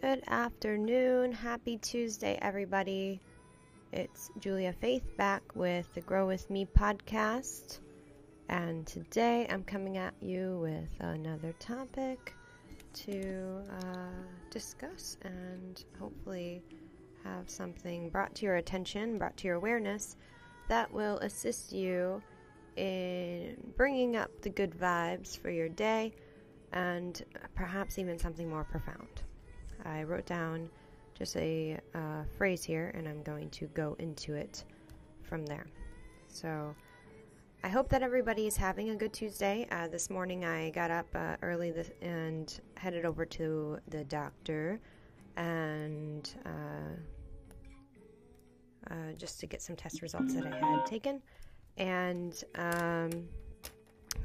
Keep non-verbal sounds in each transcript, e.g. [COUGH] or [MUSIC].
Good afternoon. Happy Tuesday, everybody. It's Julia Faith back with the Grow With Me podcast. And today I'm coming at you with another topic to uh, discuss and hopefully have something brought to your attention, brought to your awareness that will assist you in bringing up the good vibes for your day and perhaps even something more profound. I wrote down just a uh, phrase here and I'm going to go into it from there. So, I hope that everybody is having a good Tuesday. Uh, this morning I got up uh, early and headed over to the doctor and uh, uh just to get some test results that I had taken. And um,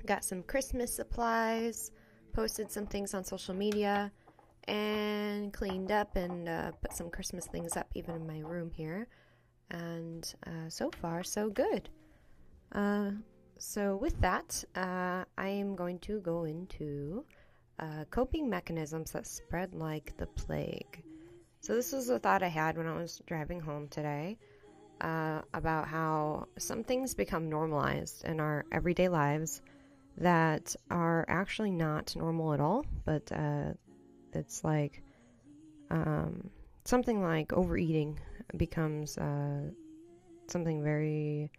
got some Christmas supplies, posted some things on social media, and cleaned up and uh, put some Christmas things up even in my room here. And uh, so far, so good. Uh, so, with that, uh, I am going to go into uh, coping mechanisms that spread like the plague. So, this was a thought I had when I was driving home today uh, about how some things become normalized in our everyday lives that are actually not normal at all, but it's like um, something like overeating becomes uh, something very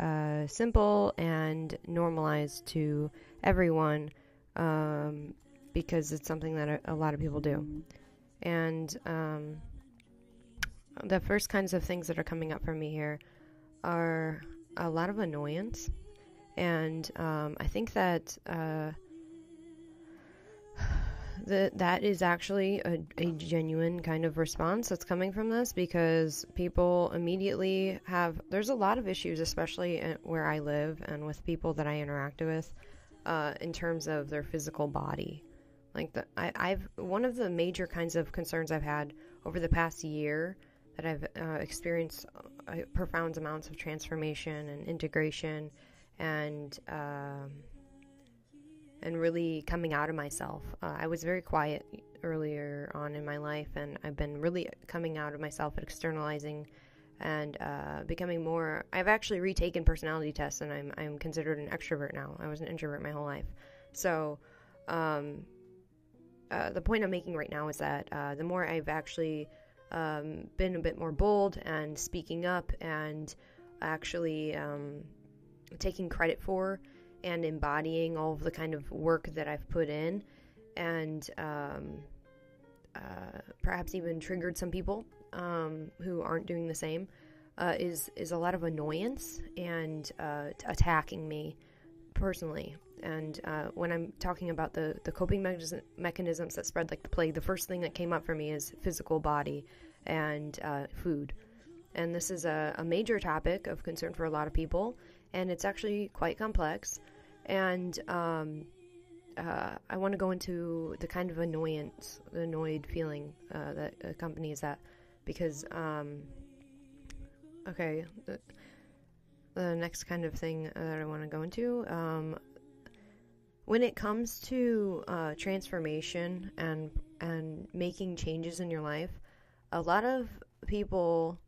uh, simple and normalized to everyone um, because it's something that a, a, lot of people do. And um, the first kinds of things that are coming up for me here are a lot of annoyance. And um, I think that uh, that that is actually a, a genuine kind of response that's coming from this because people immediately have there's a lot of issues especially where i live and with people that i interact with uh, in terms of their physical body. Like the I, i've one of the major kinds of concerns i've had over the past year that i've uh, experienced uh, profound amounts of transformation and integration and um, and really coming out of myself. Uh, I was very quiet earlier on in my life, and I've been really coming out of myself and externalizing and uh, becoming more. I've actually retaken personality tests, and I'm I'm considered an extrovert now. I was an introvert my whole life, so. Um, uh, the point I'm making right now is that uh, the more I've actually um, been a bit more bold and speaking up and actually um, taking credit for and embodying all of the kind of work that I've put in, and um, uh, perhaps even triggered some people um, who aren't doing the same, uh, is is a lot of annoyance and uh, attacking me personally. And uh, when I'm talking about the the coping me- mechanisms that spread like the plague, the first thing that came up for me is physical body and uh, food. And this is a, a major topic of concern for a lot of people and it's actually quite complex. And um, uh, I want to go into the kind of annoyance, annoyed feeling uh, that accompanies that, because um, okay, the, the, next kind of thing that I want to go into. Um, when it comes to uh, transformation and and making changes in your life, a lot of people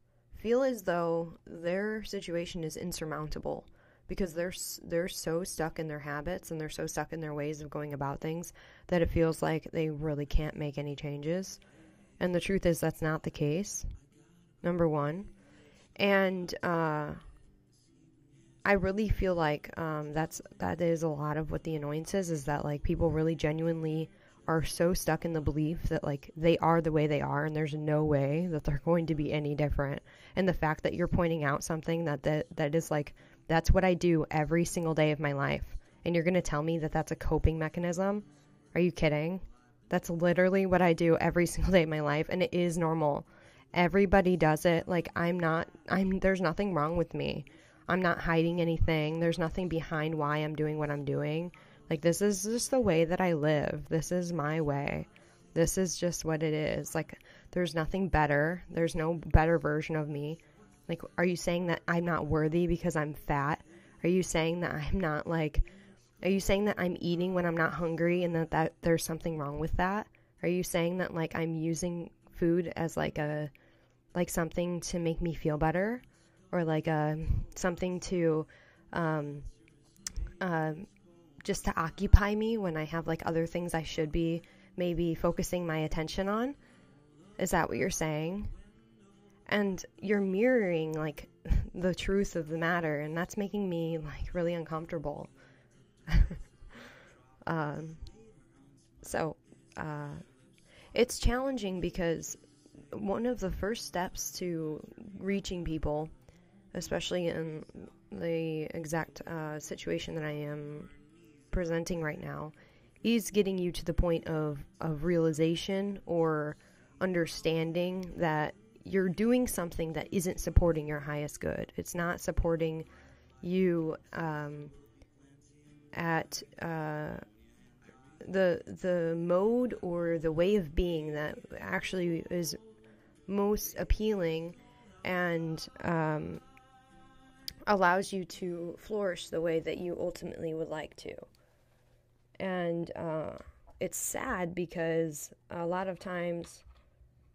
feel as though their situation is insurmountable because they're they're so stuck in their habits and they're so stuck in their ways of going about things that it feels like they really can't make any changes. And the truth is that's not the case. Number 1. And uh, I really feel like um, that's that is a lot of what the annoyance is is that like people really genuinely are so stuck in the belief that like they are the way they are and there's no way that they're [LAUGHS] going to be any different. And the fact that you're pointing out something that that, that is like that's what I do every single day of my life and you're going to tell me that that's a coping mechanism? Are you kidding? That's literally what I do every [LAUGHS] single day of my life and it is normal. Everybody does it. Like I'm not I'm there's nothing wrong with me. I'm not hiding anything. There's nothing behind why I'm doing what I'm doing like, this is just the way that I live. This is my way. This is just what it is. Like, there's nothing better. There's no better version of me. Like, are you saying that I'm not worthy because I'm fat? Are you saying that I'm not like, are you saying that I'm eating when I'm not hungry and that, that there's something wrong with that? Are you saying that like I'm using food as like a like something to make me feel better or like a something to um um just to occupy me when I have like other things I should be maybe focusing my attention on? Is that what you're saying? And you're mirroring like [LAUGHS] the truth of the matter, and that's making me like really uncomfortable. [LAUGHS] um, so, uh, it's challenging because one of the first steps to reaching people, especially in the exact uh, situation that I am presenting right now, is getting you to the point of, of realization or understanding that you're doing something that isn't supporting your highest good. It's not supporting you um, at uh, the the mode or the way of being that actually is most appealing and um, allows you to flourish the way that you ultimately would like to. And uh, it's sad because a lot of times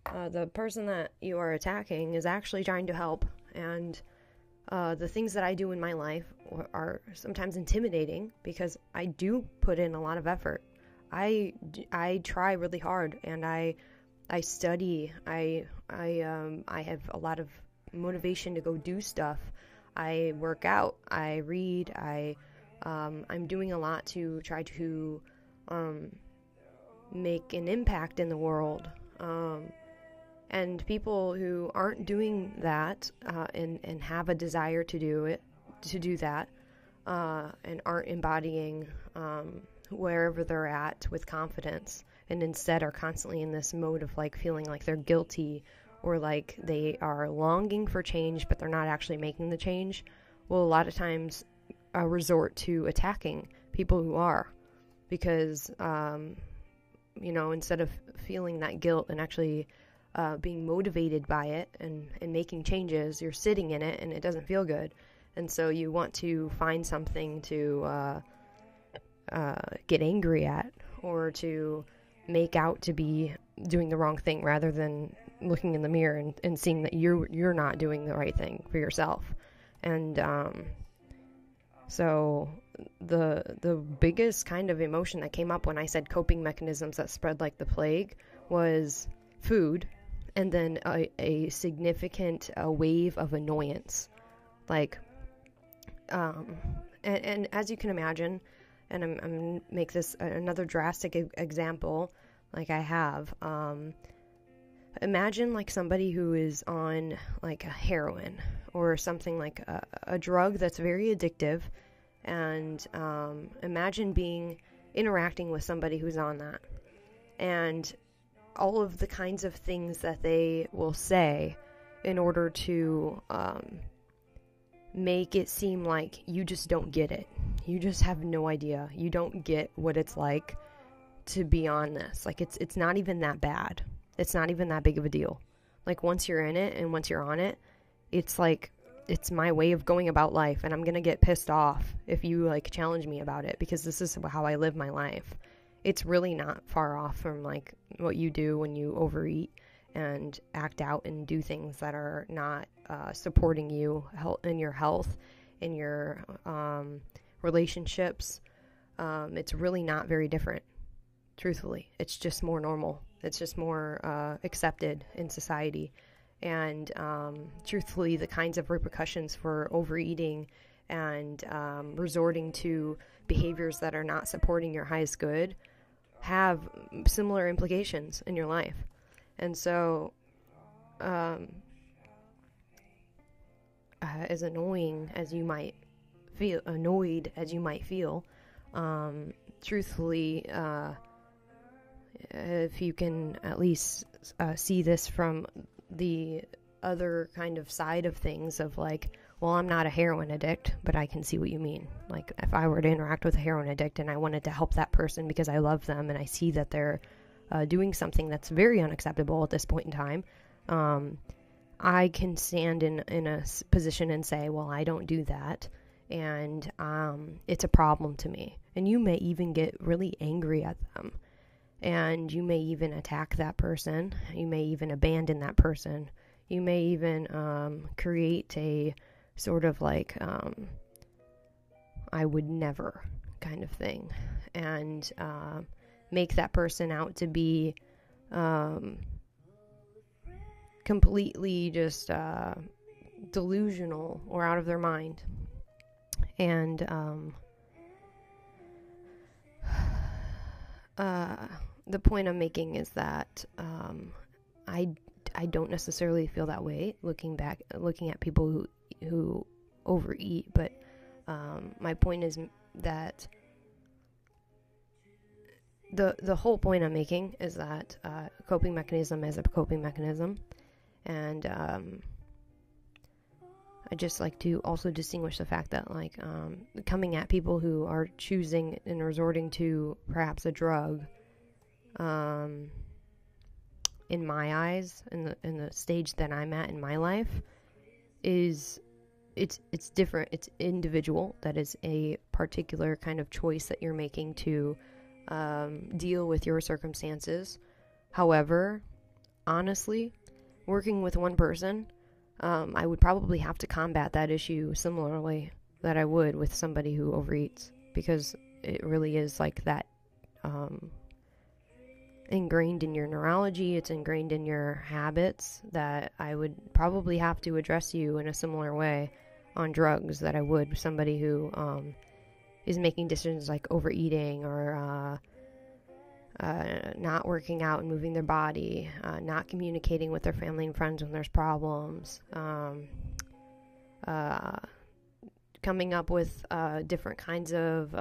uh, the person that you are attacking is actually trying to help, and uh, the things that I do in my life are sometimes intimidating because I do put in a lot of effort. I, I try really hard, and I I study. I I um, I have a lot of motivation to go do stuff. I work out. I read. I um, I'm doing a lot to try to um, make an impact in the world. Um, and people who aren't doing that uh, and and have a desire to do it to do that uh, and aren't embodying um, wherever they're at with confidence and instead are constantly in this mode of like feeling like they're guilty or like they are longing for change but they're not actually making the change will a lot of times uh, resort to attacking people who are because um, you know instead of feeling that guilt and actually uh, being motivated by it and, and making changes, you're sitting in it and it doesn't feel good. And so you want to find something to uh, uh, get angry at or to make out to be doing the wrong thing rather than looking in the mirror and, and seeing that you're you're not doing the right thing for yourself. And um, so the the biggest kind of emotion that came up when I said coping mechanisms that spread like the plague was food and then a, a significant uh, wave of annoyance. Like, um, and, and, as you can imagine, and I'm, I'm make this another drastic example, like I have. Um, imagine like somebody who is on like a heroin or something like a, a drug that's very addictive, and um, imagine being interacting with somebody who's on that, and all of the kinds of things that they will say in order to um, make it seem like you just don't get it. You just have no idea. You don't get what it's like to be on this. Like it's it's not even that bad. It's not even that big of a deal. Like once you're in it and once you're on it, it's like it's my way of going about life and I'm going to get pissed off if you like challenge me about it because this is how I live my life it's really not far off from like what you do when you overeat and act out and do things that are not uh, supporting you in your health, in your um, relationships. Um, it's really not very different, truthfully. It's just more normal. It's just more uh, accepted in society. And um, truthfully, the kinds of repercussions for overeating and um, resorting to behaviors that are not supporting your highest good have similar implications in your life. And so, um, uh, as annoying as you might feel, annoyed as you might feel, um, truthfully, uh, if you can at least uh, see this from the other kind of side of things, of like, well, I'm not a heroin addict, but I can see what you mean. Like, if I were to interact with a heroin addict and I wanted to help that person because I love them and I see that they're uh, doing something that's very unacceptable at this point in time, um, I can stand in, in a position and say, well, I don't do that. And um, it's a problem to me. And you may even get really angry at them. And you may even attack that person. You may even abandon that person. You may even um, create a sort of like um, I would never kind of thing, and uh, make that person out to be um, completely just uh, delusional or out of their mind. And um, [SIGHS] uh, the point I'm making is that um, I I don't necessarily feel that way looking back looking at people who who overeat, but um, my point is that the the whole point I'm making is that uh, coping mechanism is a coping mechanism, and um, I just like to also distinguish the fact that like um, coming at people who are choosing and resorting to perhaps a drug, um, in my eyes, in the in the stage that I'm at in my life, is it's it's different. It's individual. That is a particular kind of choice that you're making to um, deal with your circumstances. However, honestly, working with one person, um, I would probably have to combat that issue similarly that I would with somebody who overeats because it really is like that um, ingrained in your neurology, it's ingrained in your habits that I would probably have to address you in a similar way on drugs that I would somebody who um, is making decisions like overeating or uh, uh, not working out and moving their body, uh, not communicating with their family and friends when there's problems, um, uh, coming up with uh, different kinds of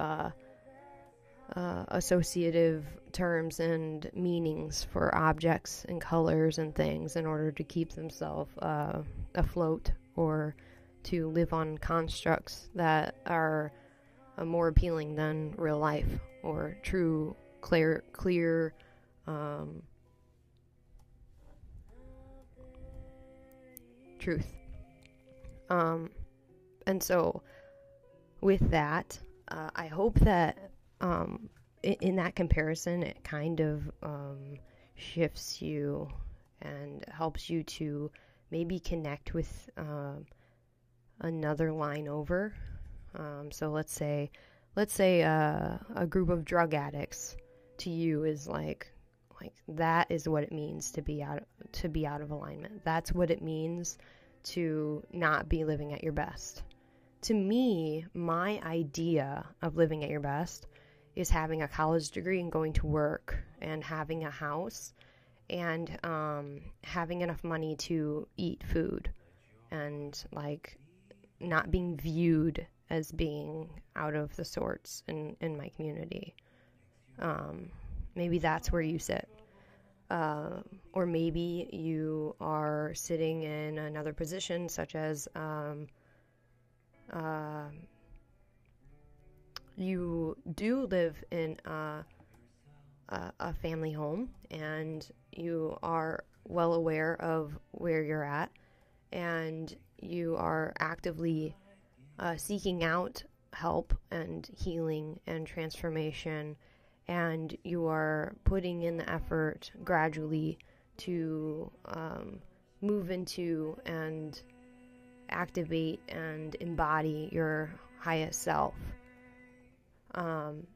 uh, associative terms and meanings for objects and colors and things in order to keep themselves afloat or to live on constructs that are uh, more appealing than real life or true, clear, clear. Um, truth. Um, and so, with that, uh, I hope that um, in, in, that comparison, it kind of um, shifts you and helps you to maybe connect with uh, another line over um, so let's say, let's say uh, a group of drug addicts to you is like, like that is what it means to be out to be out of alignment. That's what it means to not be living at your best. To me, my idea of living at your best is having a college degree and going to work and having a house and um, having enough money to eat food and like not being viewed as being out of the sorts in, in my community. Um, maybe that's where you sit. Uh, or maybe you are sitting in another position, such as um, uh, you do live in a, a, a family home and you are well aware of where you're at and you are actively uh, seeking out help and healing and transformation, and you are putting in the effort gradually to um, move into and activate and embody your highest self. Um,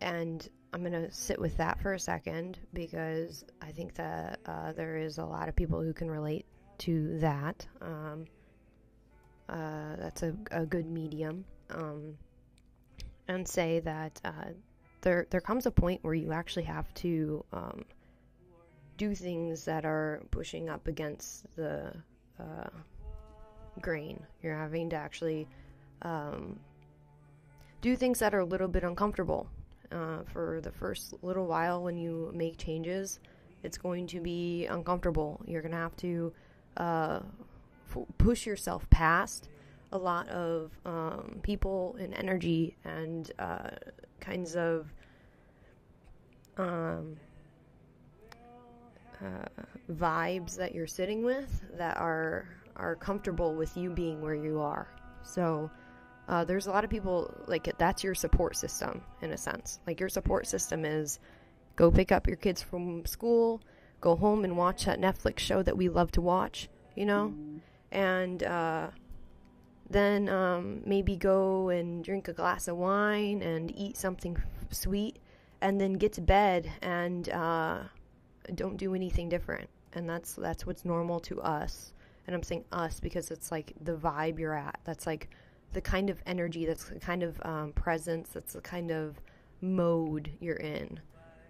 and I'm going to sit with that for a second because I think that uh, there is a lot of people who can relate to that. Um, uh, that's a, a good medium. Um, and say that uh, there there comes a point where you actually have to um, do things that are pushing up against the uh, grain. You're having to actually um, do things that are a little bit uncomfortable. Uh, for the first little while, when you make changes, it's going to be uncomfortable. You're going to have to uh, push yourself past a lot of um, people and energy and uh, kinds of um, uh, vibes that you're sitting with that are are comfortable with you being where you are. So uh, there's a lot of people like that's your support system in a sense. Like your support system is Go pick up your kids from school, go home and watch that Netflix show that we love to watch, you know? Mm. And uh, then um, maybe go and drink a glass of wine and eat something sweet, and then get to bed and uh, don't do anything different. And that's that's what's normal to us. And I'm saying us because it's like the vibe you're at. That's like the kind of energy, that's the kind of um, presence, that's the kind of mode you're in.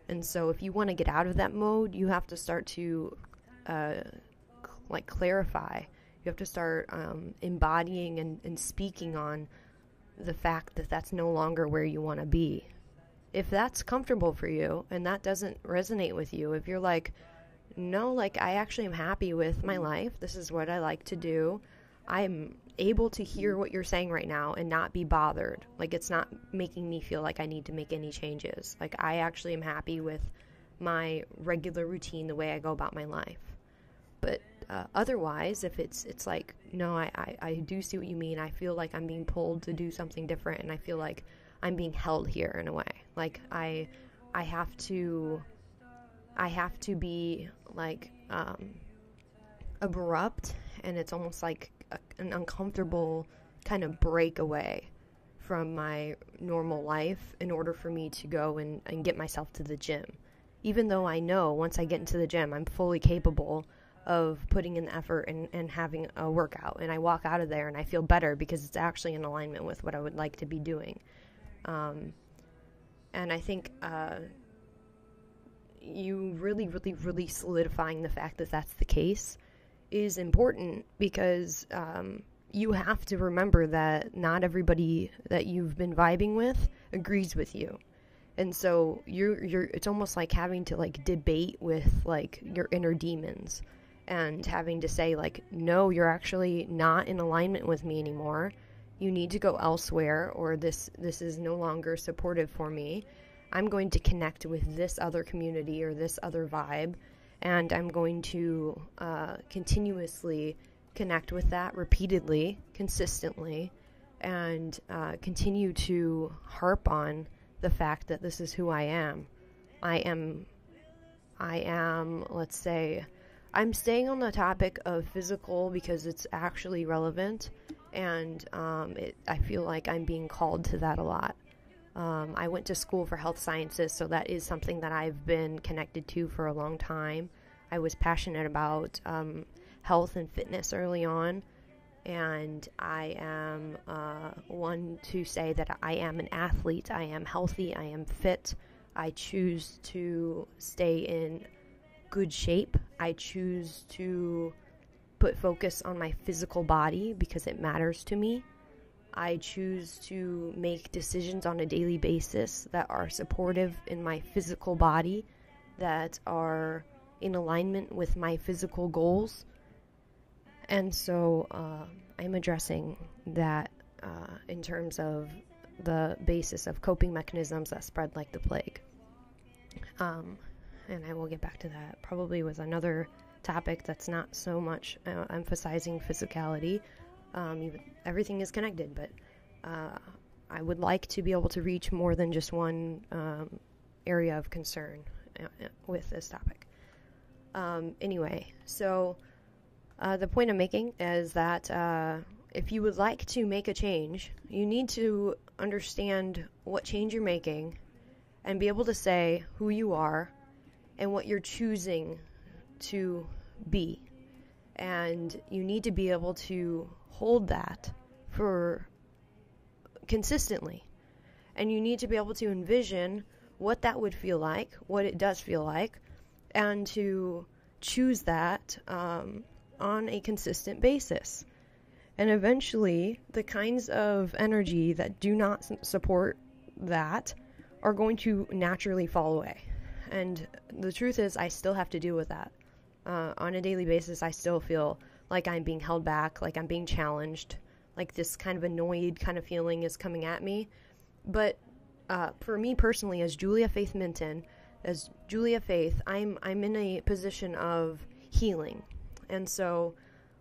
And so if you want to get out of that mode, you have to start to uh, like clarify. You have to start um, embodying and, and speaking on the fact that that's no longer where you want to be. If that's comfortable for you and that doesn't resonate with you, if you're like, no, like I actually am happy with my life, this is what I like to do, I'm able to hear what you're saying right now and not be bothered. Like it's not making me feel like I need to make any changes. Like I actually am happy with my regular routine, the way I go about my life. But uh, otherwise, if it's it's like no, I, I I do see what you mean. I feel like I'm being pulled to do something different, and I feel like I'm being held here in a way. Like I I have to I have to be like um, abrupt, and it's almost like a, an uncomfortable kind of breakaway from my normal life in order for me to go and, and get myself to the gym. Even though I know once I get into the gym, I'm fully capable of putting in the effort and, and having a workout. And I walk out of there and I feel better because it's actually in alignment with what I would like to be doing. Um, and I think uh, you really, really, really solidifying the fact that that's the case is important because um, you have to remember that not everybody that you've been vibing with agrees with you. And so you're you're it's almost like having to like debate with like your inner demons and having to say like no you're actually not in alignment with me anymore. You need to go elsewhere or this this is no longer supportive for me. I'm going to connect with this other community or this other vibe and I'm going to uh, continuously connect with that repeatedly, consistently, and uh, continue to harp on the fact that this is who I am. I am, I am, let's say, I'm staying on the topic of physical because it's actually relevant, and um, it, I feel like I'm being called to that a lot. Um, I went to school for health sciences, so that is something that I've been connected to for a long time. I was passionate about um, health and fitness early on, and I am uh, one to say that I am an athlete. I am healthy. I am fit. I choose to stay in good shape. I choose to put focus on my physical body because it matters to me. I choose to make decisions on a daily basis that are supportive in my physical body, that are in alignment with my physical goals. And so uh, I'm addressing that uh, in terms of the basis of coping mechanisms that spread like the plague. Um, and I will get back to that probably with another topic that's not so much uh, emphasizing physicality. Um, everything is connected, but uh, I would like to be able to reach more than just one um, area of concern uh, uh, with this topic. Um, anyway, so uh, the point I'm making is that uh, if you would like to make a change, you need to understand what change you're making and be able to say who you are and what you're choosing to be. And you need to be able to hold that for consistently. And you need to be able to envision what that would feel like, what it does feel like, and to choose that um, on a consistent basis. And eventually, the kinds of energy that do not support that are going to naturally fall away. And the truth is, I still have to deal with that. Uh, on a daily basis, I still feel like I'm being held back, like I'm being challenged, like this kind of annoyed kind of feeling is coming at me. But uh, for me personally, as Julia Faith Minton, as Julia Faith, I'm I'm in a position of healing, and so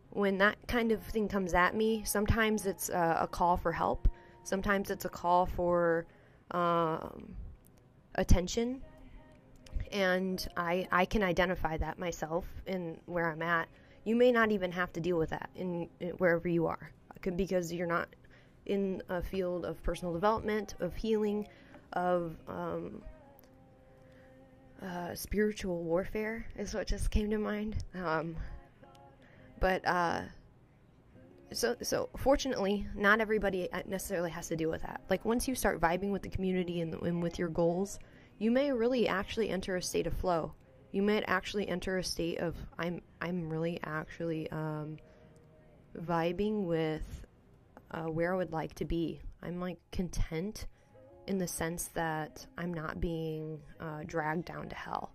when that kind of thing comes at me, sometimes it's a, call for help, sometimes it's a call for um, attention, and I I can identify that myself in where I'm at. You may not even have to deal with that in, in wherever you are, because you're not in a field of personal development, of healing, of um, uh, spiritual warfare is what just came to mind. Um, but uh, so so fortunately, not everybody uh, necessarily has to deal with that. Like once you start vibing with the community and, and with your goals, you may really actually enter a state of flow. You might actually enter a state of I'm I'm really actually um, vibing with uh, where I would like to be. I'm like content in the sense that I'm not being uh, dragged down to hell.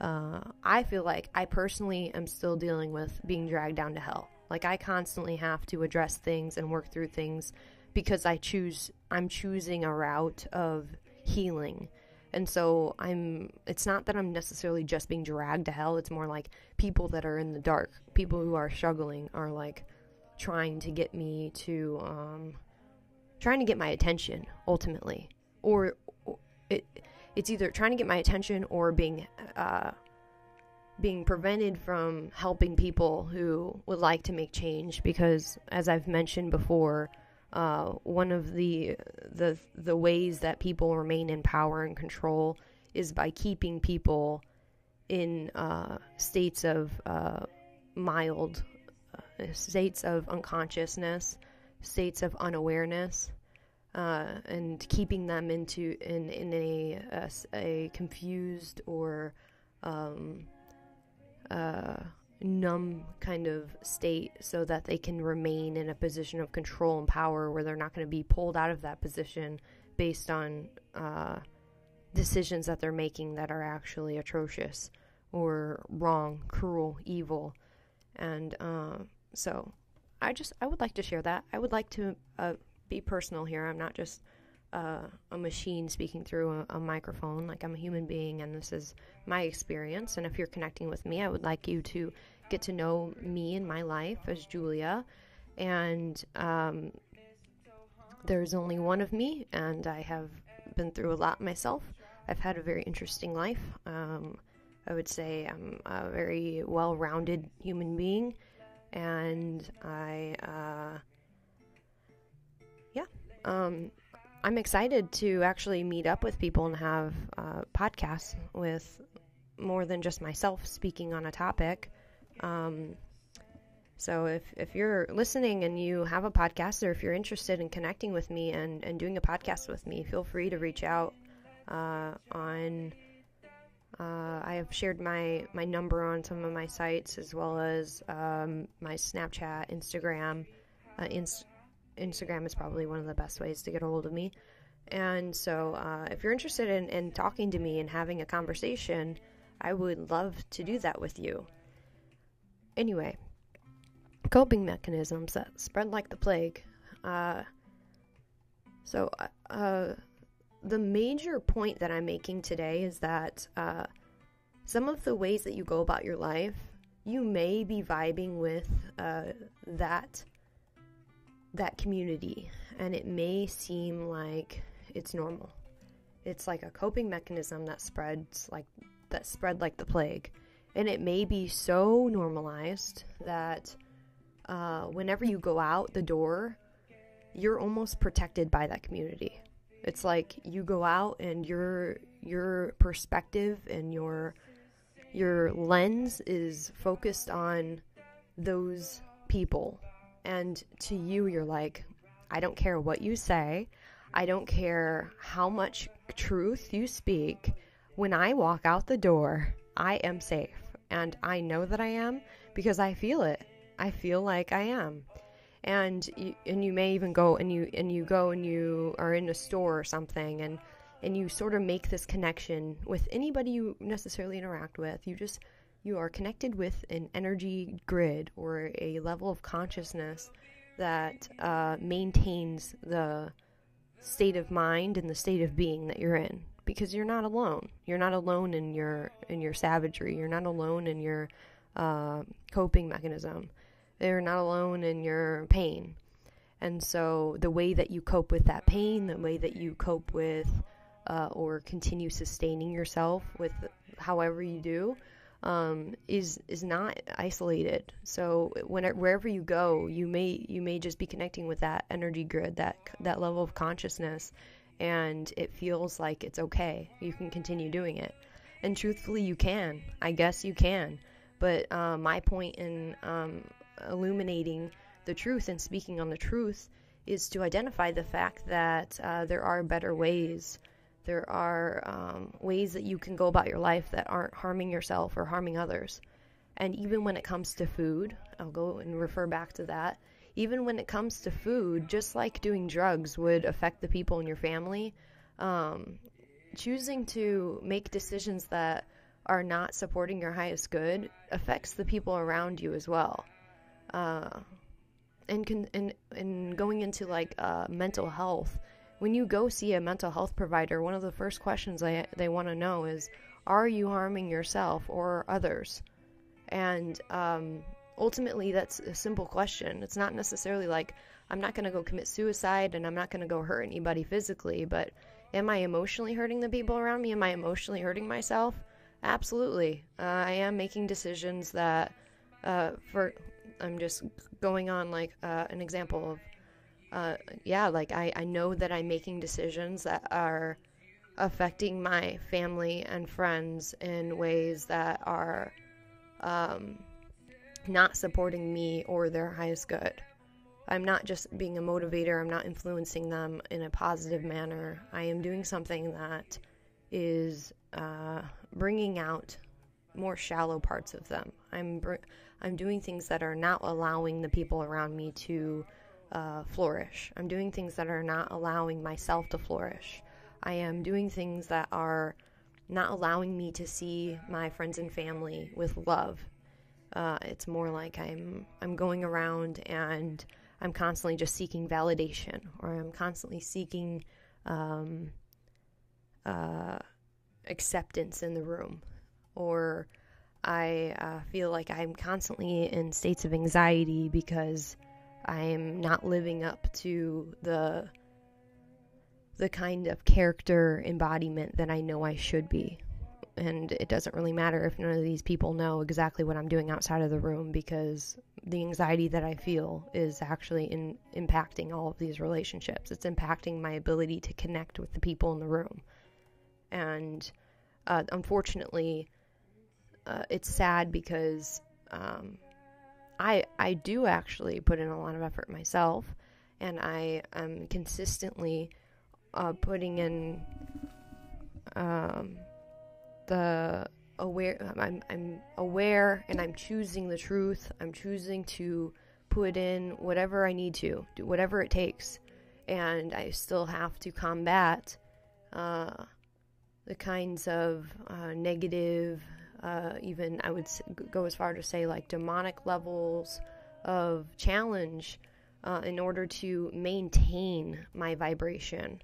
Uh, I feel like I personally am still dealing with being dragged down to hell. Like I constantly have to address things and work through things because I choose I'm choosing a route of healing. And so I'm it's not that I'm necessarily just being dragged to hell, it's more like people that are in the dark, people who are struggling are like trying to get me to um trying to get my attention ultimately. Or, or it it's either trying to get my attention or being uh, being prevented from helping people who would like to make change because as I've mentioned before uh, one of the the the ways that people remain in power and control is by keeping people in uh, states of uh, mild uh, states of unconsciousness, states of unawareness, uh, and keeping them into in in a a, a confused or um, uh, numb kind of state, so that they can remain in a position of control and power, where they're not going to be pulled out of that position based on uh, decisions that they're making that are actually atrocious or wrong, cruel, evil, and uh, so I just I would like to share that. I would like to uh, be personal here. I'm not just uh, a machine speaking through a, a, microphone. Like I'm a human being, and this is my experience. And if you're connecting with me, I would like you to get to know me and my life as Julia. And um, there's only one of me, and I have been through a lot myself. I've had a very interesting life. Um, I would say I'm a very well rounded human being, and I. Uh, yeah. um, I'm excited to actually meet up with people and have uh, podcasts with more than just myself speaking on a topic. Um, so if, if you're listening and you have a podcast or if you're interested in connecting with me and, and doing a podcast with me, feel free to reach out uh, on. Uh, I have shared my, my number on some of my sites as well as um, my Snapchat, Instagram, uh, inst- Instagram is probably one of the best ways to get a hold of me. And so, uh, if you're interested in, in talking to me and having a conversation, I would love to do that with you. Anyway, coping mechanisms that spread like the plague. Uh, so, uh, uh the major point that I'm making today is that uh, some of the ways that you go about your life, you may be vibing with uh, that that community and it may seem like it's normal. It's like a coping mechanism that spreads like that spread like the plague. And it may be so normalized that uh, whenever you go out the door, you're almost protected by that community. It's like you go out and your your perspective and your your lens is focused on those people and to you, you're like, I don't care what you say. I don't care how much truth you speak. When I walk out the door, I am safe. And I know that I am because I feel it. I feel like I am. And you, and you may even go and you and you go and you are in a store or something and and you sort of make this connection with anybody you necessarily interact with. You just you are connected with an energy grid or a level of consciousness that uh, maintains the state of mind and the state of being that you're in. Because you're not alone. You're not alone in your in your savagery. You're not alone in your uh, coping mechanism. You're not alone in your pain. And so the way that you cope with that pain the way that you cope with uh, or continue sustaining yourself with however you do um, is is not isolated. So when wherever you go, you may you may just be connecting with that energy grid, that that level of consciousness, and it feels like it's okay. You can continue doing it, and truthfully, you can. I guess you can. But uh, my point in um, illuminating the truth and speaking on the truth is to identify the fact that uh, there are better ways there are um, ways that you can go about your life that aren't harming yourself or harming others. And even when it comes to food, I'll go and refer back to that. Even when it comes to food, just like doing drugs would affect the people in your family, um, choosing to make decisions that are not supporting your highest good affects the people around you as well. Uh, and, can, and, and going into like uh, mental health, when you go see a mental health provider, one of the first questions they, they want to know is Are you harming yourself or others? And um, ultimately, that's a simple question. It's not necessarily like, I'm not going to go commit suicide and I'm not going to go hurt anybody physically, but am I emotionally hurting the people around me? Am I emotionally hurting myself? Absolutely. Uh, I am making decisions that, uh, for, I'm just going on like uh, an example of uh, yeah, like I, I know that I'm making decisions that are affecting my family and friends in ways that are um, not supporting me or their highest good. I'm not just being a motivator, I'm not influencing them in a positive manner. I am doing something that is uh, bringing out more shallow parts of them. I'm br- I'm doing things that are not allowing the people around me to uh, flourish. I'm doing things that are not allowing myself to flourish. I am doing things that are not allowing me to see my friends and family with love. Uh, it's more like I'm I'm going around and I'm constantly just seeking validation, or I'm constantly seeking um, uh, acceptance in the room, or I uh, feel like I'm constantly in states of anxiety because I'm not living up to the the kind of character embodiment that I know I should be. And it doesn't really matter if none of these people know exactly what I'm doing outside of the room because the anxiety that I feel is actually in, impacting all of these relationships. It's impacting my ability to connect with the people in the room. And uh, unfortunately, uh, it's sad because um, I I do actually put in a lot of effort myself, and I am consistently uh, putting in um, the aware. I'm I'm aware, and I'm choosing the truth. I'm choosing to put in whatever I need to, do whatever it takes, and I still have to combat uh, the kinds of uh, negative uh, even I would go as far to say like demonic levels of challenge uh, in order to maintain my vibration,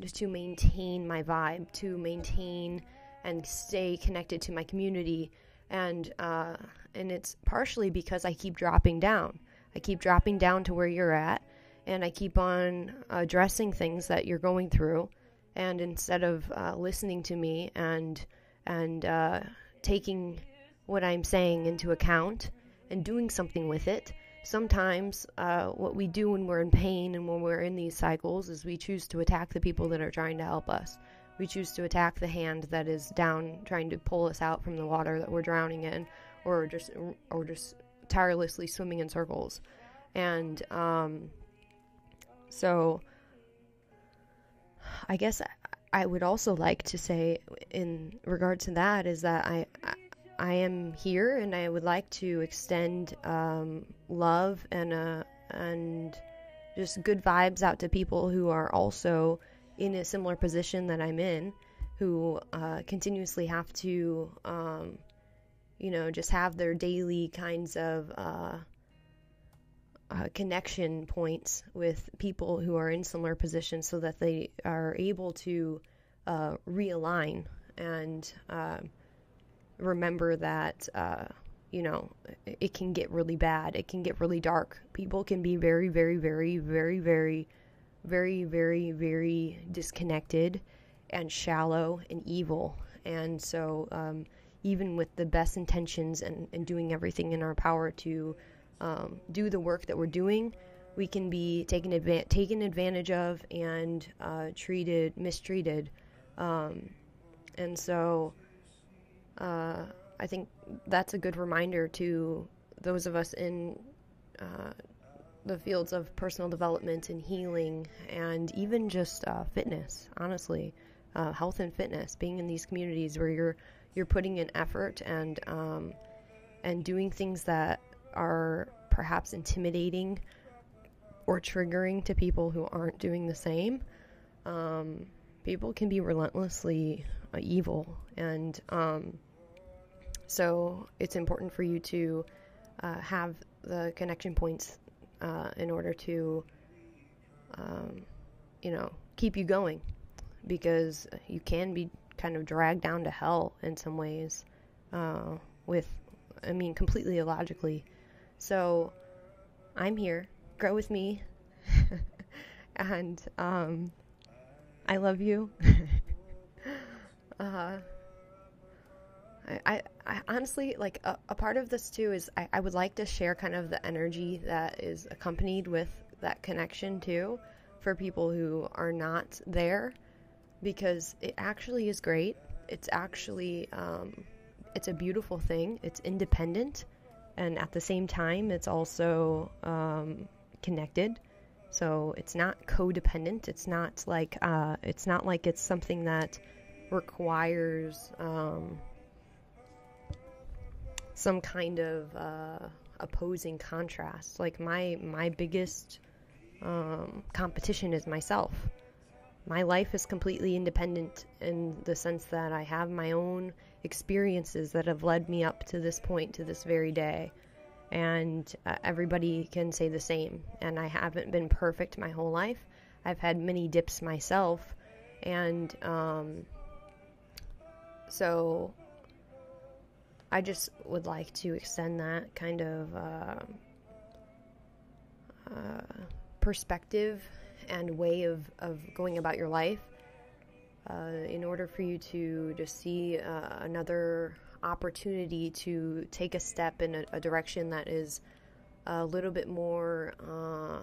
just to maintain my vibe, to maintain and stay connected to my community. And uh, and it's partially because I keep dropping down. I keep dropping down to where you're at, and I keep on addressing things that you're going through. And instead of uh, listening to me and and uh, taking what I'm saying into account and doing something with it. Sometimes, uh, what we do when we're in pain and when we're in these cycles is we choose to attack the people that are trying to help us. We choose to attack the hand that is down, trying to pull us out from the water that we're drowning in, or just, or just tirelessly swimming in circles. And um, so, I guess I would also like to say, in regard to that, is that I, I am here and I would like to extend um, love and uh, and just good vibes out to people who are also in a similar position that I'm in, who uh, continuously have to, um, you know, just have their daily kinds of uh, uh, connection points with people who are in similar positions so that they are able to uh, realign and uh, remember that, uh, you know, it can get really bad. It can get really dark. People can be very, very, very, very, very, very, very, very disconnected and shallow and evil. And so, um, even with the best intentions and, and doing everything in our power to um, do the work that we're doing, we can be taken, adva- taken advantage of and uh, treated, mistreated. Um, and so, uh, I think that's a good reminder to those of us in uh, the fields of personal development and healing, and even just uh, fitness. Honestly, uh, health and fitness, being in these communities where you're you're putting in effort and um, and doing things that are perhaps intimidating or triggering to people who aren't doing the same. Um, people can be relentlessly uh, evil, and um, so it's important for you to uh, have the connection points uh, in order to, um, you know, keep you going because you can be kind of dragged down to hell in some ways uh, with, I mean, completely illogically. So I'm here. Grow with me. [LAUGHS] and um, I love you. [LAUGHS] uh, I, I, honestly like a, a, part of this too is I, I would like to share kind of the energy that is accompanied with that connection too for people who are not there because it actually is great. It's actually um, it's a beautiful thing. It's independent, and at the same time, it's also um, connected. So it's not codependent. It's not like uh, it's not like it's something that requires um, some kind of uh, opposing contrast. Like my my biggest um, competition is myself. My life is completely independent in the sense that I have my own experiences that have led me up to this point, to this very day. And uh, everybody can say the same. And I haven't been perfect my whole life. I've had many dips myself. And um, so I just would like to extend that kind of uh, uh, perspective and way of, of going about your life uh, in order for you to just see uh, another opportunity to take a step in a, a, direction that is a little bit more uh,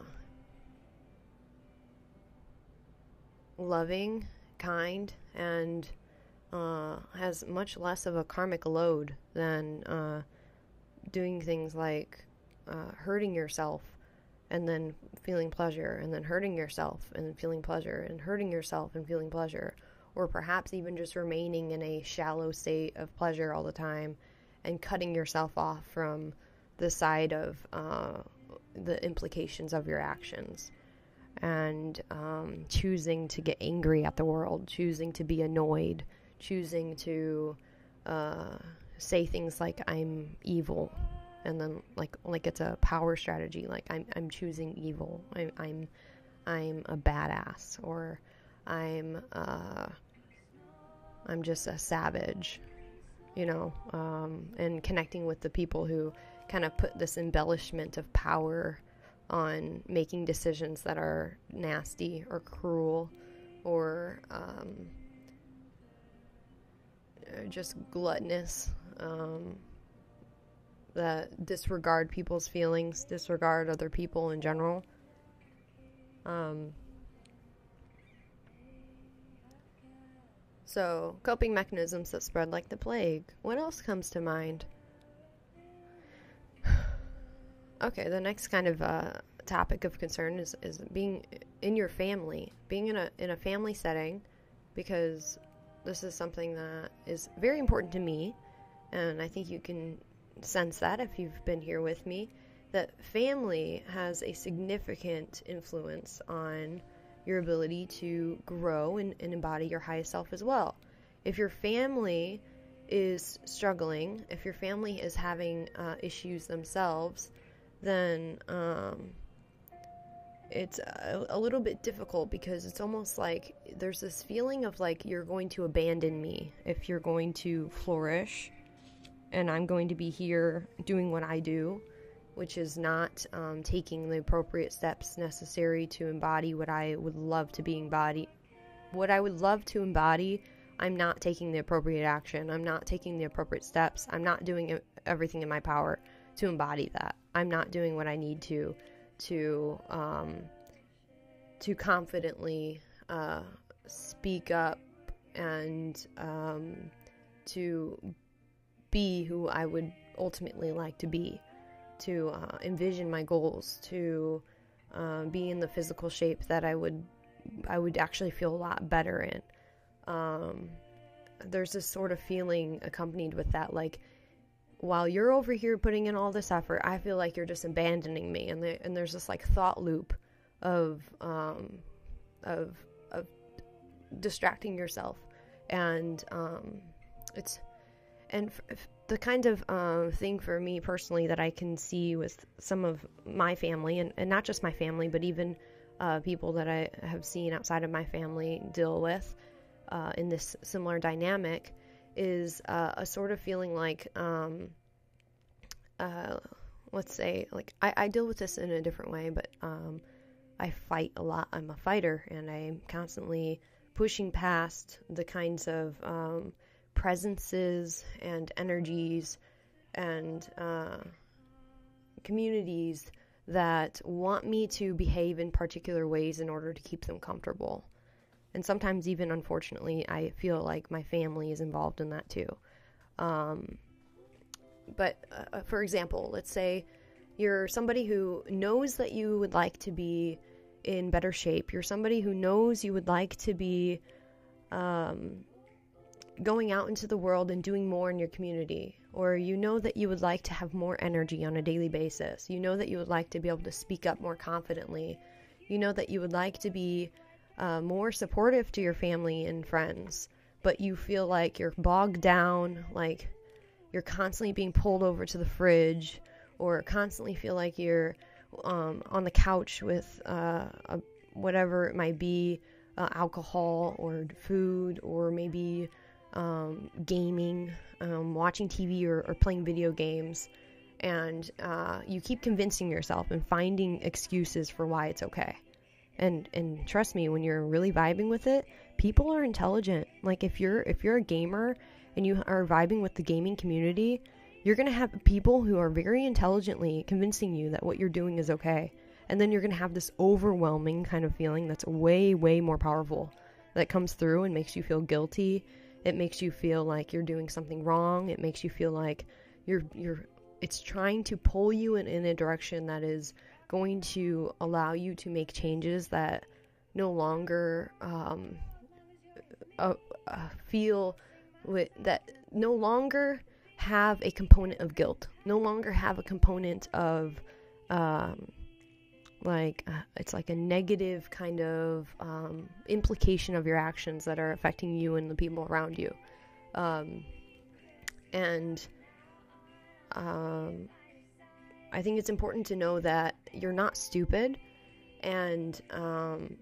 loving, kind, and uh, has much less of a karmic load than uh, doing things like hurting yourself and then feeling pleasure, and then hurting yourself and feeling pleasure, and hurting yourself and feeling pleasure, or perhaps even just remaining in a shallow state of pleasure all the time and cutting yourself off from the side of uh, the implications of your actions and um, choosing to get angry at the world, choosing to be annoyed, choosing to uh, say things like I'm evil, and then like like it's a power strategy. Like I'm I'm choosing evil. I'm I'm I'm a badass, or I'm uh, I'm just a savage, you know. Um, and connecting with the people who kind of put this embellishment of power on making decisions that are nasty or cruel or um, uh, just gluttonous um, that disregard people's feelings, disregard other people in general. Um, so, coping mechanisms that spread like the plague. What else comes to mind? [SIGHS] okay, the next kind of uh, topic of concern is, is being in your family, being in a in a family setting, because this is something that is very important to me, and I think you can sense that if you've been here with me. That family has a significant influence on your ability to grow and, and embody your highest self as well. If your family is struggling, if your family is having uh, issues themselves, then um, it's a, a, little bit difficult because it's almost like there's this feeling of like you're going to abandon me if you're going to flourish and I'm going to be here doing what I do, which is not um, taking the appropriate steps necessary to embody what I would love to be embodied. What I would love to embody I'm not taking the appropriate action. I'm not taking the appropriate steps. I'm not doing everything in my power to embody that. I'm not doing what I need to to um, to confidently uh, speak up and um, to be who I would ultimately like to be, to uh, envision my goals, to uh, be in the physical shape that I would I would actually feel a lot better in. Um, there's this sort of feeling accompanied with that, like while you're over here putting in all this effort, I feel like you're just abandoning me, and the, and there's this like thought loop of um, of of distracting yourself, and um, it's and f- the kind of uh, thing for me personally that I can see with some of my family, and, and not just my family, but even uh, people that I have seen outside of my family deal with uh, in this similar dynamic is uh, a sort of feeling like, um, uh, let's say, like I, I, deal with this in a different way, but um, I fight a lot. I'm a fighter, and I'm constantly pushing past the kinds of um, presences and energies and uh, communities that want me to behave in particular ways in order to keep them comfortable. And sometimes, even unfortunately, I feel like my family is involved in that too. Um, but uh, for example, let's say you're somebody who knows that you would like to be in better shape. You're somebody who knows you would like to be um, going out into the world and doing more in your community, or you know that you would like to have more energy on a daily basis, you know that you would like to be able to speak up more confidently, you know that you would like to be uh, more supportive to your family and friends, but you feel like you're bogged down, like you're constantly being pulled over to the fridge, or constantly feel like you're um, on the couch with uh, a, whatever it might be. Uh, alcohol or food or maybe um, gaming, um, watching TV or, or, playing video games, and uh, you keep convincing yourself and finding excuses for why it's okay. And and trust me, when you're really vibing with it, people are intelligent. Like if you're if you're a gamer and you are vibing with the gaming community, you're gonna have people who are very intelligently convincing you that what you're doing is okay. And then you're gonna have this overwhelming kind of feeling that's way, way more powerful that comes through and makes you feel guilty it makes you feel like you're doing something wrong. It makes you feel like you're you're it's trying to pull you in, in a direction that is going to allow you to make changes that no longer um, uh, uh, feel with, that no longer have a component of guilt, no longer have a component of um, like uh, it's like a negative kind of um, implication of your actions that are affecting you and the people around you. Um, and um, i think it's important to know that you're not stupid and um,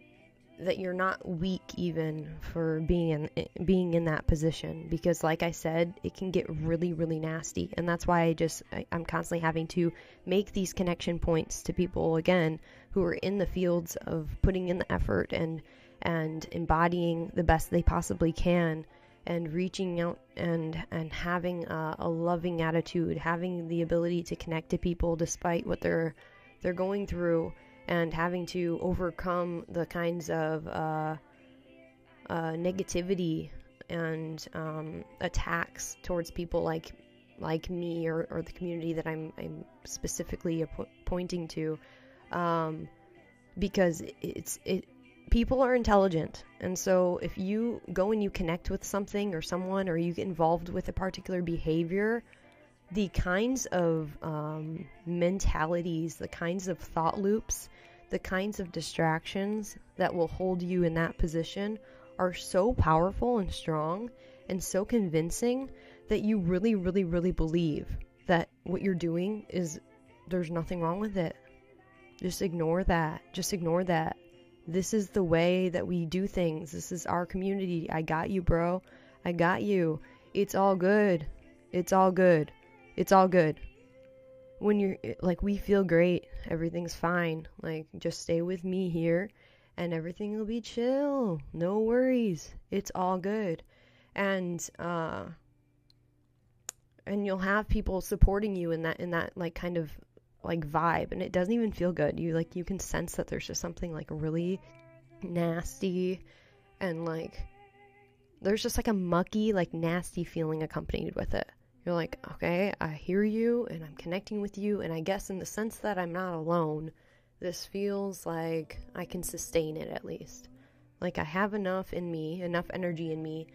that you're not weak even for being in eh, being in that position because like I said it can get really really nasty. And that's why I just I, I'm constantly having to make these connection points to people again who are in the fields of putting in the effort and and embodying the best they possibly can and reaching out and and having a, a loving attitude having the ability to connect to people despite what they're they're going through and having to overcome the kinds of uh, uh, negativity and um, attacks towards people like like me or, or the community that I'm, I'm specifically pointing to um, because it's it people are intelligent. And so if you go and you connect with something or someone or you get involved with a particular behavior the kinds of um, mentalities, the kinds of thought loops, the kinds of distractions that will hold you in that position are so powerful and strong and so convincing that you really, really, really believe that what you're doing is there's nothing wrong with it. Just ignore that. Just ignore that. This is the way that we do things. This is our community. I got you, bro. I got you. It's all good. It's all good. It's all good. When you're like, we feel great, everything's fine. Like, just stay with me here and everything will be chill. No worries. It's all good. and uh and you'll have people supporting you in that in that like kind of like vibe and it doesn't even feel good you like you can sense that there's just something like really nasty and like there's just like a mucky like nasty feeling accompanied with it you're like okay i hear you and i'm connecting with you and i guess in the sense that i'm not alone this feels like i can sustain it at least like i have enough in me enough energy in me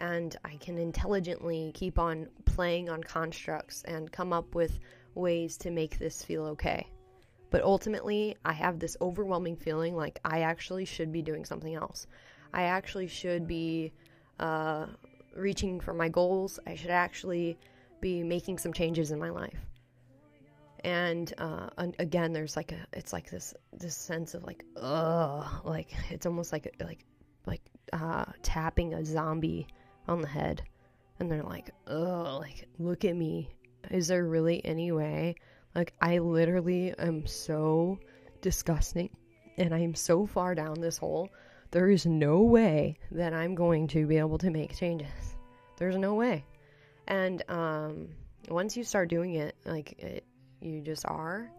and I can intelligently keep on playing on constructs and come up with ways to make this feel okay. But ultimately, I have this overwhelming feeling like I actually should be doing something else. I actually should be uh, reaching for my goals. I should actually be making some changes in my life. And uh, again, there's like a, it's like this this sense of like, ugh, like it's almost like like like uh, tapping a zombie on the head. And they're like, oh, like, look at me. Is there really any way? Like, I literally am so disgusting and I am so far down this hole. There is no way that I'm going to be able to make changes. There's no way. And um, once you start doing it, like, it, you just are,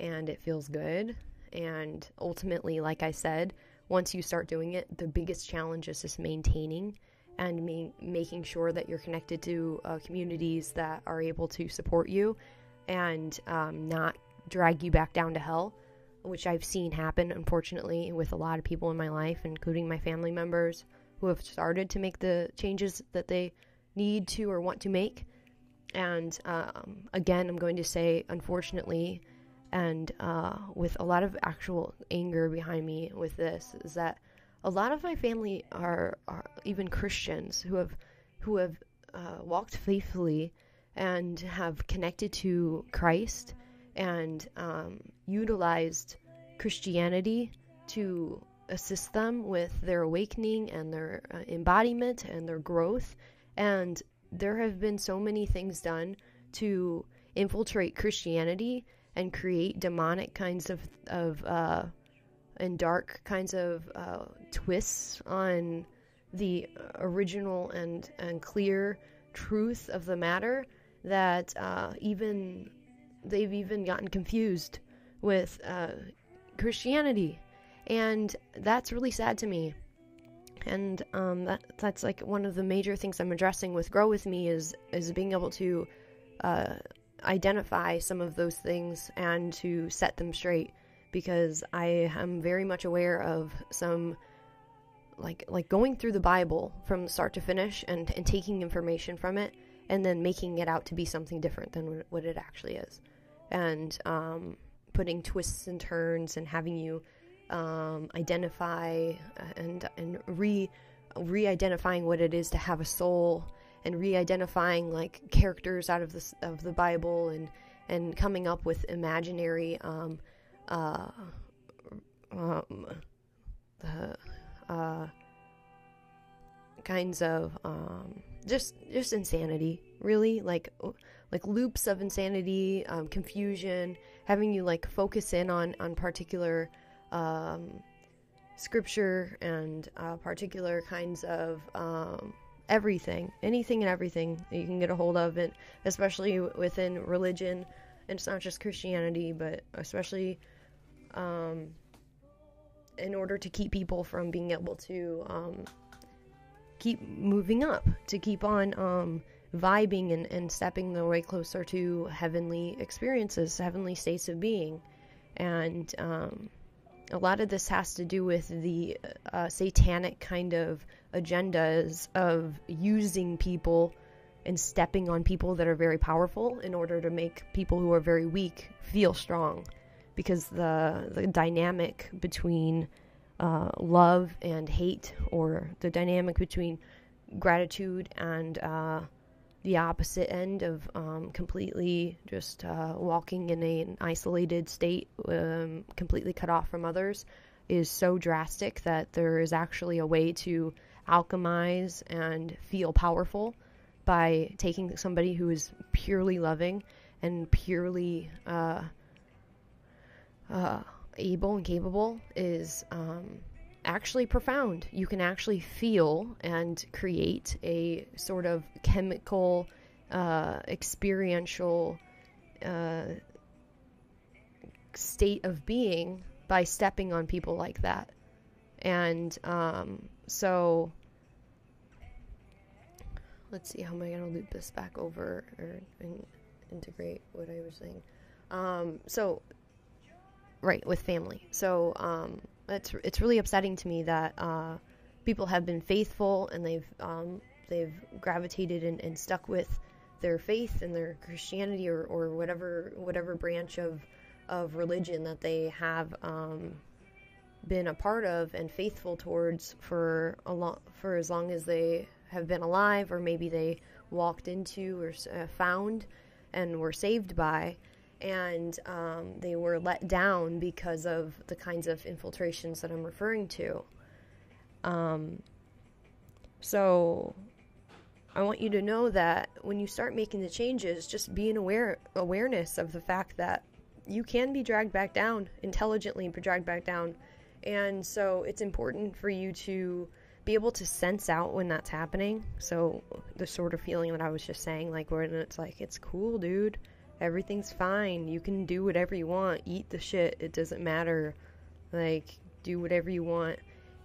and it feels good. And ultimately, like I said, once you start doing it, the biggest challenge is just maintaining and me- making sure that you're connected to uh, communities that are able to support you and um, not drag you back down to hell, which I've seen happen, unfortunately, with a lot of people in my life, including my family members who have started to make the changes that they need to or want to make. And um, again, I'm going to say, unfortunately, and uh, with a lot of actual anger behind me with this, is that a lot of my family are, are even Christians who have who have uh, walked faithfully and have connected to Christ and um, utilized Christianity to assist them with their awakening and their uh, embodiment and their growth. And there have been so many things done to infiltrate Christianity and create demonic kinds of of uh, and dark kinds of uh, twists on the original and, and clear truth of the matter that uh, even they've even gotten confused with uh, Christianity, and that's really sad to me. And um, that that's like one of the major things I'm addressing with Grow with Me is is being able to uh, identify some of those things and to set them straight because I am very much aware of some like like going through the Bible from start to finish and, and taking information from it and then making it out to be something different than what it actually is. And um, putting twists and turns and having you um, identify uh, and and re re-identifying what it is to have a soul and re-identifying like characters out of the of the Bible and and coming up with imaginary um, uh, um, uh, kinds of um, just just insanity, really. Like like loops of insanity, um, confusion, having you like focus in on on particular um, scripture and uh, particular kinds of um, everything, anything and everything that you can get a hold of, and especially within religion. And it's not just Christianity, but especially um, in order to keep people from being able to um, keep moving up, to keep on um, vibing and, and stepping the way closer to heavenly experiences, heavenly states of being. And um, a lot of this has to do with the uh, satanic kind of agendas of using people and stepping on people that are very powerful in order to make people who are very weak feel strong. Because the the dynamic between uh, love and hate, or the dynamic between gratitude and uh, the opposite end of um, completely just uh, walking in a, an isolated state, um, completely cut off from others, is so drastic that there is actually a way to alchemize and feel powerful by taking somebody who is purely loving and purely uh, uh, able and capable is um, actually profound. You can actually feel and create a sort of chemical, uh, experiential uh, state of being by stepping on people like that. And um, so, let's see, how am I going to loop this back over or in, integrate what I was saying? Um, so, right, with family. So, um, it's it's really upsetting to me that uh, people have been faithful and they've um, they've gravitated and, and, stuck with their faith and their Christianity or, or whatever whatever branch of of religion that they have um, been a part of and faithful towards for a long for as long as they have been alive or maybe they walked into or uh, found and were saved by and um, they were let down because of the kinds of infiltrations that I'm referring to. Um, so I want you to know that when you start making the changes, just be an aware awareness of the fact that you can be dragged back down intelligently, be dragged back down, and so it's important for you to be able to sense out when that's happening. So the sort of feeling that I was just saying, like when it's like it's cool, dude Everything's fine. You can do whatever you want. Eat the shit. It doesn't matter. Like do whatever you want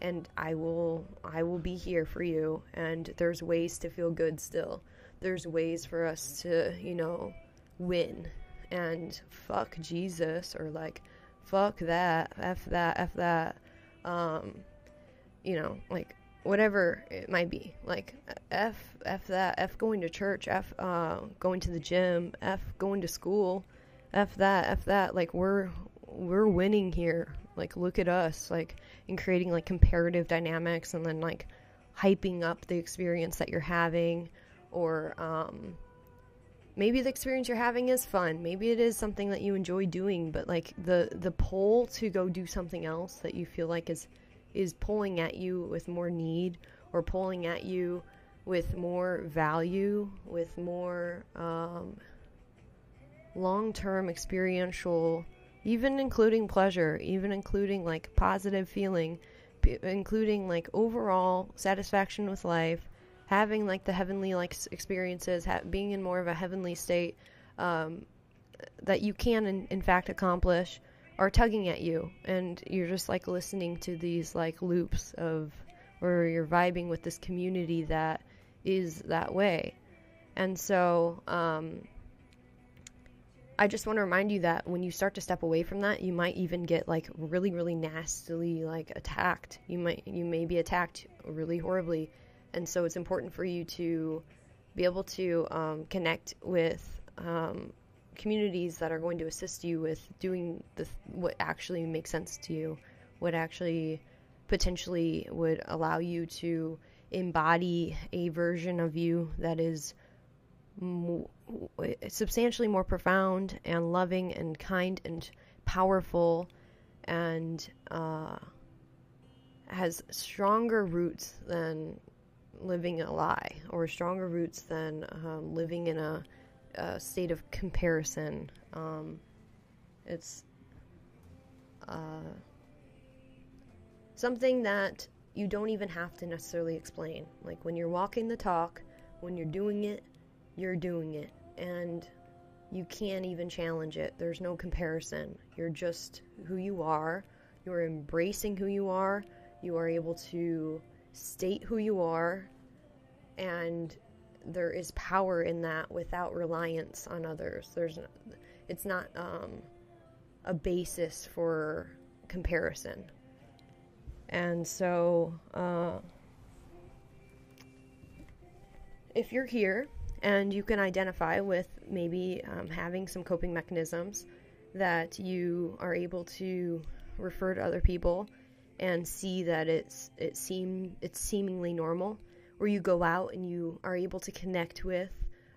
and I will I will be here for you and there's ways to feel good still. There's ways for us to, you know, win and fuck Jesus or like fuck that, f that, f that. Um you know, like whatever it might be. Like f f that f going to church f uh, going to the gym f going to school f that f that. Like we're we're winning here. Like look at us like in creating like comparative dynamics and then like hyping up the experience that you're having or um maybe the experience you're having is fun. Maybe it is something that you enjoy doing but like the the pull to go do something else that you feel like is is pulling at you with more need or pulling at you with more value, with more um, long term experiential, even including pleasure, even including like positive feeling, p- including like overall satisfaction with life, having like the heavenly like experiences, ha- being in more of a heavenly state um, that you can in, in fact accomplish are tugging at you and you're just like listening to these like loops of or you're vibing with this community that is that way. And so um, i just want to remind you that when you start to step away from that you might even get like really really nastily like attacked. You might you may be attacked really horribly. And so it's important for you to be able to um, connect with um, communities that are going to assist you with doing the what actually makes sense to you, what actually potentially would allow you to embody a version of you that is mo- substantially more profound and loving and kind and powerful and uh, has stronger roots than living a lie or stronger roots than um, living in a uh, state of comparison. Um, it's uh, something that you don't even have to necessarily explain. Like when you're walking the talk, when you're doing it, you're doing it. And you can't even challenge it. There's no comparison. You're just who you are. You're embracing who you are. You are able to state who you are and there is power in that without reliance on others. There's, it's not um, a basis for comparison. And so, uh, if you're here and you can identify with maybe um, having some coping mechanisms that you are able to refer to other people and see that it's it seem it's seemingly normal where you go out and you are able to connect with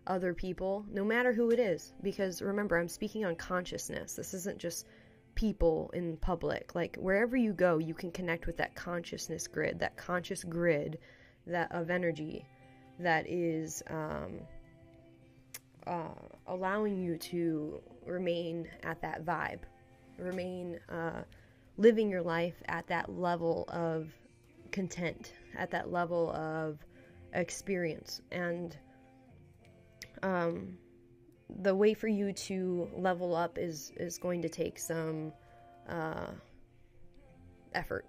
other people, no matter who it is. Because remember, I'm speaking on consciousness. This isn't just people in public. Like wherever you go, you can connect with that consciousness grid, that conscious grid that of energy that is um, uh, allowing you to remain at that vibe, remain uh, living your life at that level of content, at that level of experience. And um, the way for you to level up is is going to take some uh, effort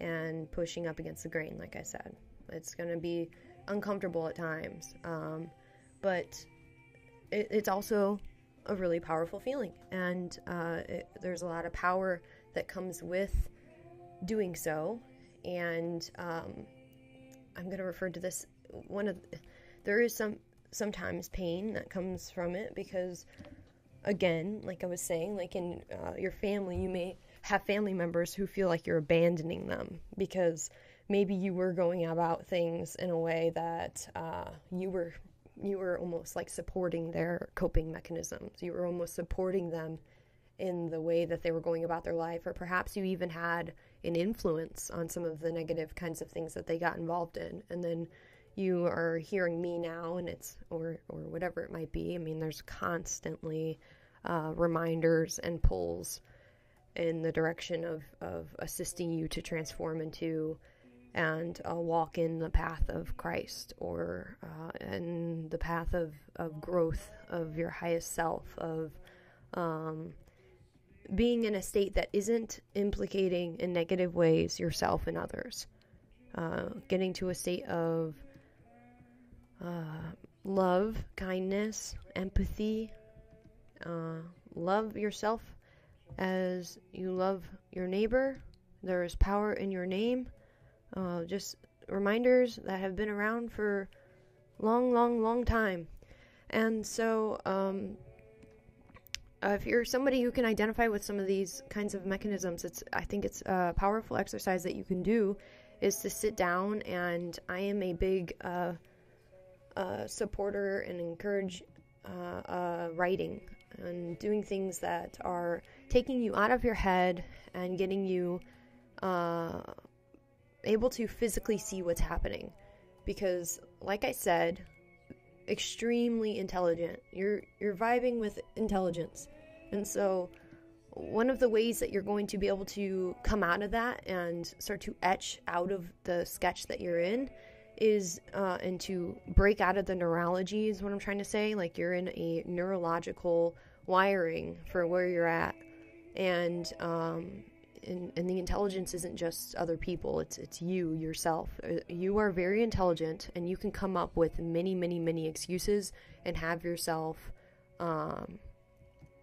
and pushing up against the grain. Like I said, it's going to be uncomfortable at times, um, but it, it's also a really powerful feeling, and uh, it, there's a lot of power that comes with doing so. And um, I'm going to refer to this one of there is some sometimes pain that comes from it because again like i was saying like in uh, your family you may have family members who feel like you're abandoning them because maybe you were going about things in a way that uh, you were you were almost like supporting their coping mechanisms. You were almost supporting them in the way that they were going about their life or perhaps you even had an influence on some of the negative kinds of things that they got involved in. And then you are hearing me now and it's or or whatever it might be. I mean there's constantly uh, reminders and pulls in the direction of of assisting you to transform into and uh, walk in the path of Christ or uh, in the path of, of growth of your highest self, of um, being in a state that isn't implicating in negative ways yourself and others. Uh, getting to a state of uh, love, kindness, empathy. Uh, love yourself as you love your neighbor. There is power in your name. Uh, just reminders that have been around for long, long, long time. And so, um, uh, if you're somebody who can identify with some of these kinds of mechanisms, it's I think it's a powerful exercise that you can do is to sit down and I am a big uh, uh, supporter and encourage uh, uh, writing and doing things that are taking you out of your head and getting you uh, able to physically see what's happening. Because, like I said, extremely intelligent. You're you're vibing with intelligence, and so one of the ways that you're going to be able to come out of that and start to etch out of the sketch that you're in is uh, and to break out of the neurology is what I'm trying to say. Like you're in a neurological wiring for where you're at, and um, and, and the intelligence isn't just other people. It's it's you yourself. Uh, you are very intelligent, and you can come up with many many many excuses and have yourself um,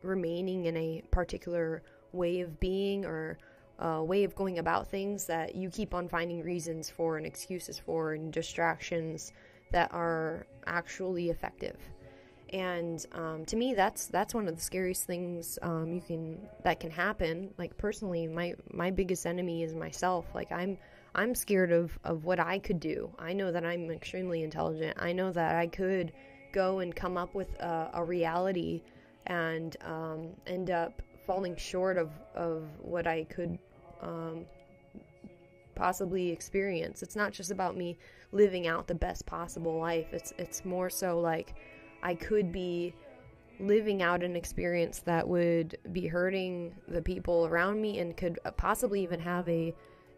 remaining in a particular way of being or uh, way of going about things that you keep on finding reasons for and excuses for and distractions that are actually effective. And um, to me, that's that's one of the scariest things um, you can that can happen. Like personally, my my biggest enemy is myself. Like I'm I'm scared of of what I could do. I know that I'm extremely intelligent. I know that I could go and come up with a, a reality and um, end up falling short of, of what I could um, possibly experience. It's not just about me living out the best possible life. It's it's more so like I could be living out an experience that would be hurting the people around me and could possibly even have a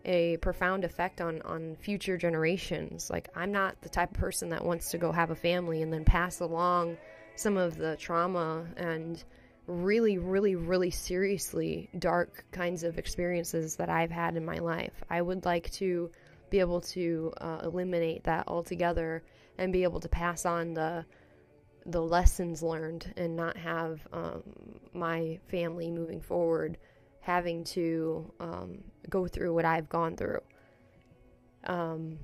a profound effect on on future generations. Like I'm not the type of person that wants to go have a family and then pass along some of the trauma and really, really, really seriously dark kinds of experiences that I've had in my life. I would like to be able to uh, eliminate that altogether and be able to pass on the the lessons learned and not have um, my family moving forward having to um, go through what I've gone through. Um,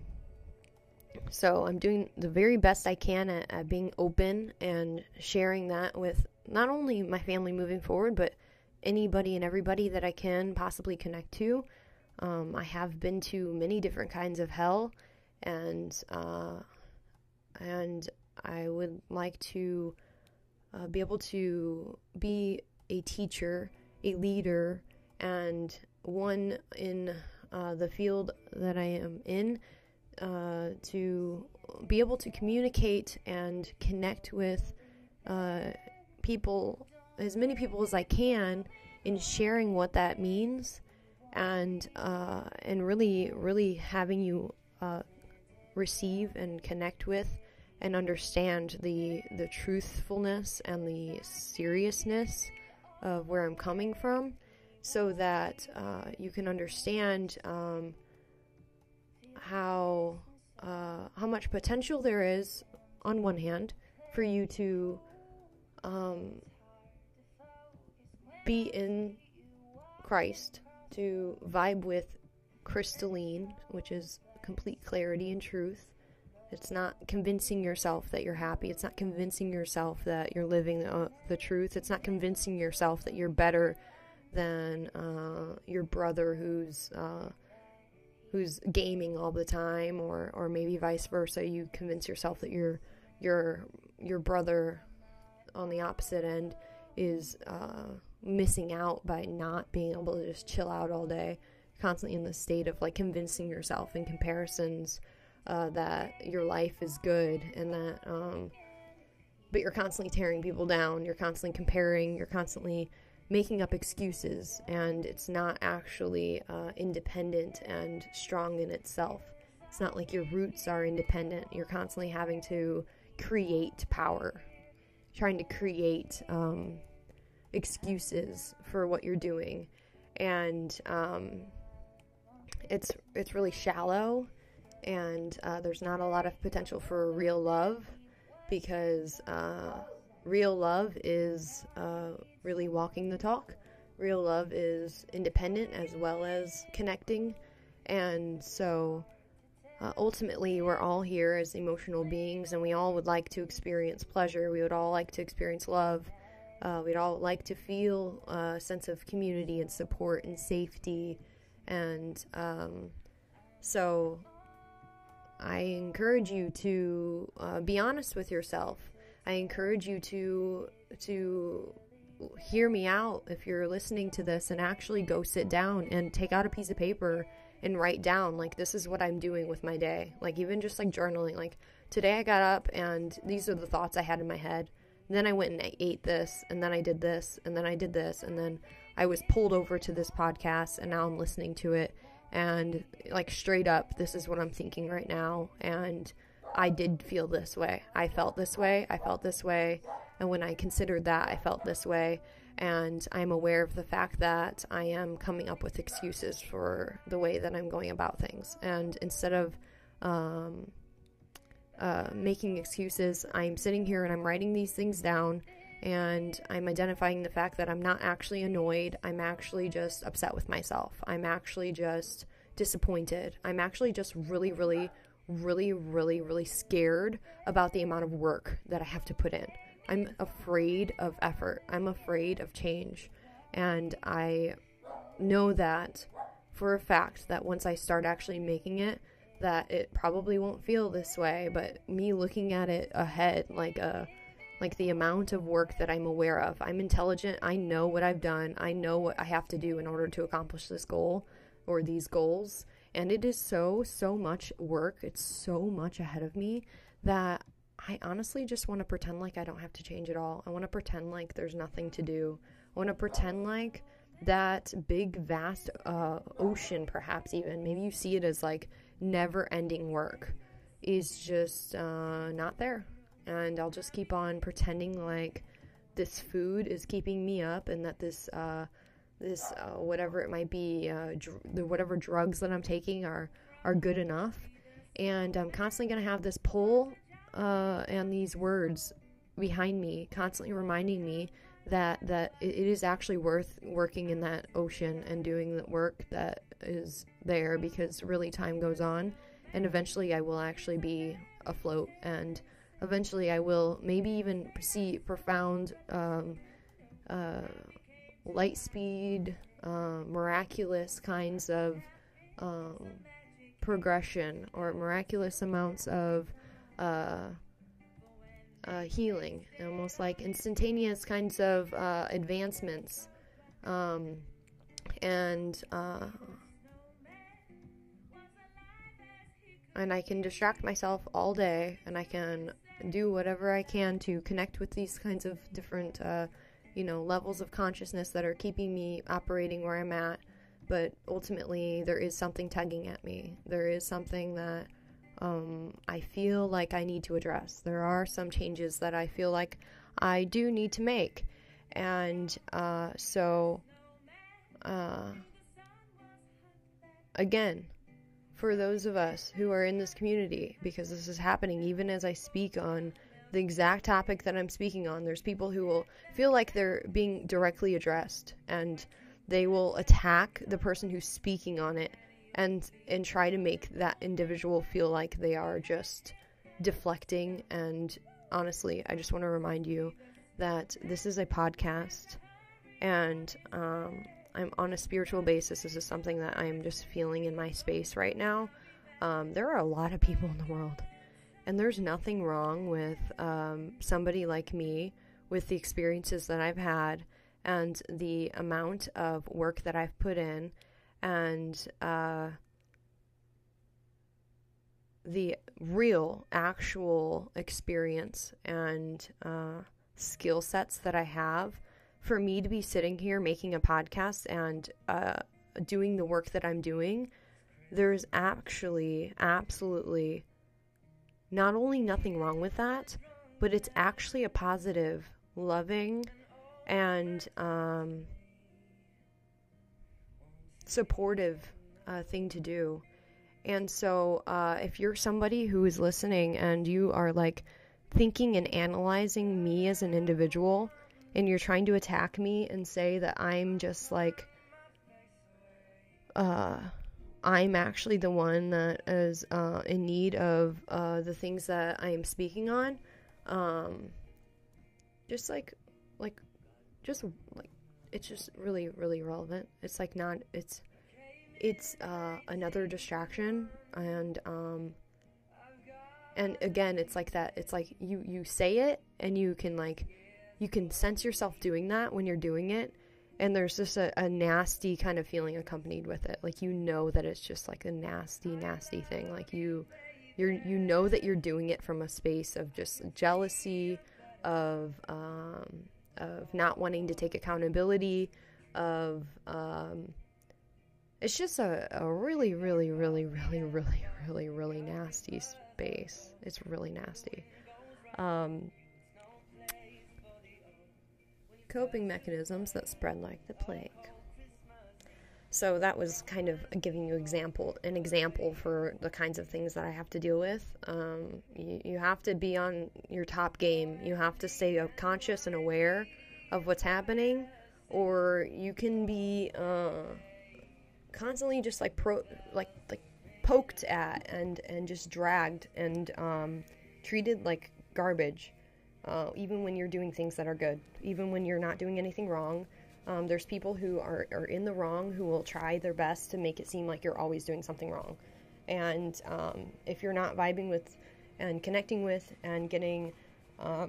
so I'm doing the very best I can at, at being open and sharing that with not only my family moving forward, but anybody and everybody that I can possibly connect to. Um, I have been to many different kinds of hell, and uh, and I would like to uh, be able to be a teacher, a leader, and one in uh, the field that I am in uh, to be able to communicate and connect with uh, people, as many people as I can, in sharing what that means and uh, and really really having you uh, receive and connect with and understand the the truthfulness and the seriousness of where I'm coming from, so that uh, you can understand um, how uh, how much potential there is on one hand for you to um, be in Christ, to vibe with crystalline, which is complete clarity and truth. It's not convincing yourself that you're happy. It's not convincing yourself that you're living the, the truth. It's not convincing yourself that you're better than uh, your brother who's uh, who's gaming all the time, or or maybe vice versa. You convince yourself that your your your brother on the opposite end is uh, missing out by not being able to just chill out all day, constantly in the state of like convincing yourself in comparisons uh, that your life is good and that, um, but you're constantly tearing people down, you're constantly comparing, you're constantly making up excuses, and it's not actually uh, independent and strong in itself. It's not like your roots are independent. You're constantly having to create power, trying to create um, excuses for what you're doing, and um, it's it's really shallow, and uh, there's not a lot of potential for real love because uh, real love is uh, really walking the talk. Real love is independent as well as connecting, and so. Uh, ultimately, we're all here as emotional beings, and we all would like to experience pleasure. We would all like to experience love. Uh, we'd all like to feel a sense of community and support and safety. And um, so I encourage you to uh, be honest with yourself. I encourage you to to hear me out if you're listening to this and actually go sit down and take out a piece of paper and write down like this is what I'm doing with my day. Like even just like journaling like today I got up and these are the thoughts I had in my head then I went and I ate this, and then I did this, and then I did this, and then I was pulled over to this podcast, and now I'm listening to it. And like straight up, this is what I'm thinking right now. And I did feel this way. I felt this way. I felt this way. And when I considered that, I felt this way. And I'm aware of the fact that I am coming up with excuses for the way that I'm going about things. And instead of um, uh, making excuses. I'm sitting here and I'm writing these things down and I'm identifying the fact that I'm not actually annoyed. I'm actually just upset with myself. I'm actually just disappointed. I'm actually just really, really, really, really, really scared about the amount of work that I have to put in. I'm afraid of effort. I'm afraid of change. And I know that for a fact that once I start actually making it, that it probably won't feel this way, but me looking at it ahead, like a uh, like the amount of work that I'm aware of. I'm intelligent. I know what I've done. I know what I have to do in order to accomplish this goal or these goals. And it is so, so much work. It's so much ahead of me that I honestly just want to pretend like I don't have to change at all. I want to pretend like there's nothing to do. I want to pretend like that big, vast uh, ocean, perhaps even. Maybe you see it as like never ending work is just uh, not there. And I'll just keep on pretending like this food is keeping me up and that this, uh, this uh, whatever it might be, uh, dr- the whatever drugs that I'm taking are, are good enough. And I'm constantly going to have this pull uh, and these words behind me, constantly reminding me that that it is actually worth working in that ocean and doing the work that is there because really time goes on and eventually I will actually be afloat and eventually I will maybe even see profound um, uh, light speed uh, miraculous kinds of um, progression or miraculous amounts of uh, uh, healing, almost like instantaneous kinds of uh, advancements. Um, and uh, and I can distract myself all day, and I can do whatever I can to connect with these kinds of different, you know, levels of consciousness that are keeping me operating where I'm at. but ultimately, there is something tugging at me. There is something that um, I feel like I need to address. There are some changes that I feel like I do need to make. And uh, so, uh, again, for those of us who are in this community, because this is happening even as I speak on the exact topic that I'm speaking on, there's people who will feel like they're being directly addressed and they will attack the person who's speaking on it and and try to make that individual feel like they are just deflecting. And honestly i just want to remind you that this is a podcast and um, i'm on a spiritual basis. This is something that i'm just feeling in my space right now. Um, there are a lot of people in the world and there's nothing wrong with um, somebody like me with the experiences that i've had and the amount of work that I've put in and uh, the real, actual experience and uh, skill sets that I have for me to be sitting here making a podcast and uh, doing the work that I'm doing, there's actually absolutely not only nothing wrong with that, but it's actually a positive, loving, and um, supportive uh, thing to do. And so, uh, if you're somebody who is listening and you are like thinking and analyzing me as an individual, and you're trying to attack me and say that I'm just like, uh, I'm actually the one that is uh, in need of uh, the things that I am speaking on. Um, just like, like, just like it's just really really relevant it's like not it's it's uh, another distraction and um and again it's like that it's like you you say it and you can like you can sense yourself doing that when you're doing it and there's just a, a nasty kind of feeling accompanied with it like you know that it's just like a nasty nasty thing like you you're you know that you're doing it from a space of just jealousy of um of not wanting to take accountability, of um, it's just a, a really, really, really, really, really, really, really nasty space. It's really nasty. Um, coping mechanisms that spread like the plague. So that was kind of giving you example an example for the kinds of things that I have to deal with. Um, you, you have to be on your top game. You have to stay conscious and aware of what's happening, or you can be uh, constantly just like pro like like poked at and and just dragged and um, treated like garbage. Uh, even when you're doing things that are good, even when you're not doing anything wrong, um, there's people who are, are in the wrong who will try their best to make it seem like you're always doing something wrong. And um, if you're not vibing with and connecting with and getting, uh,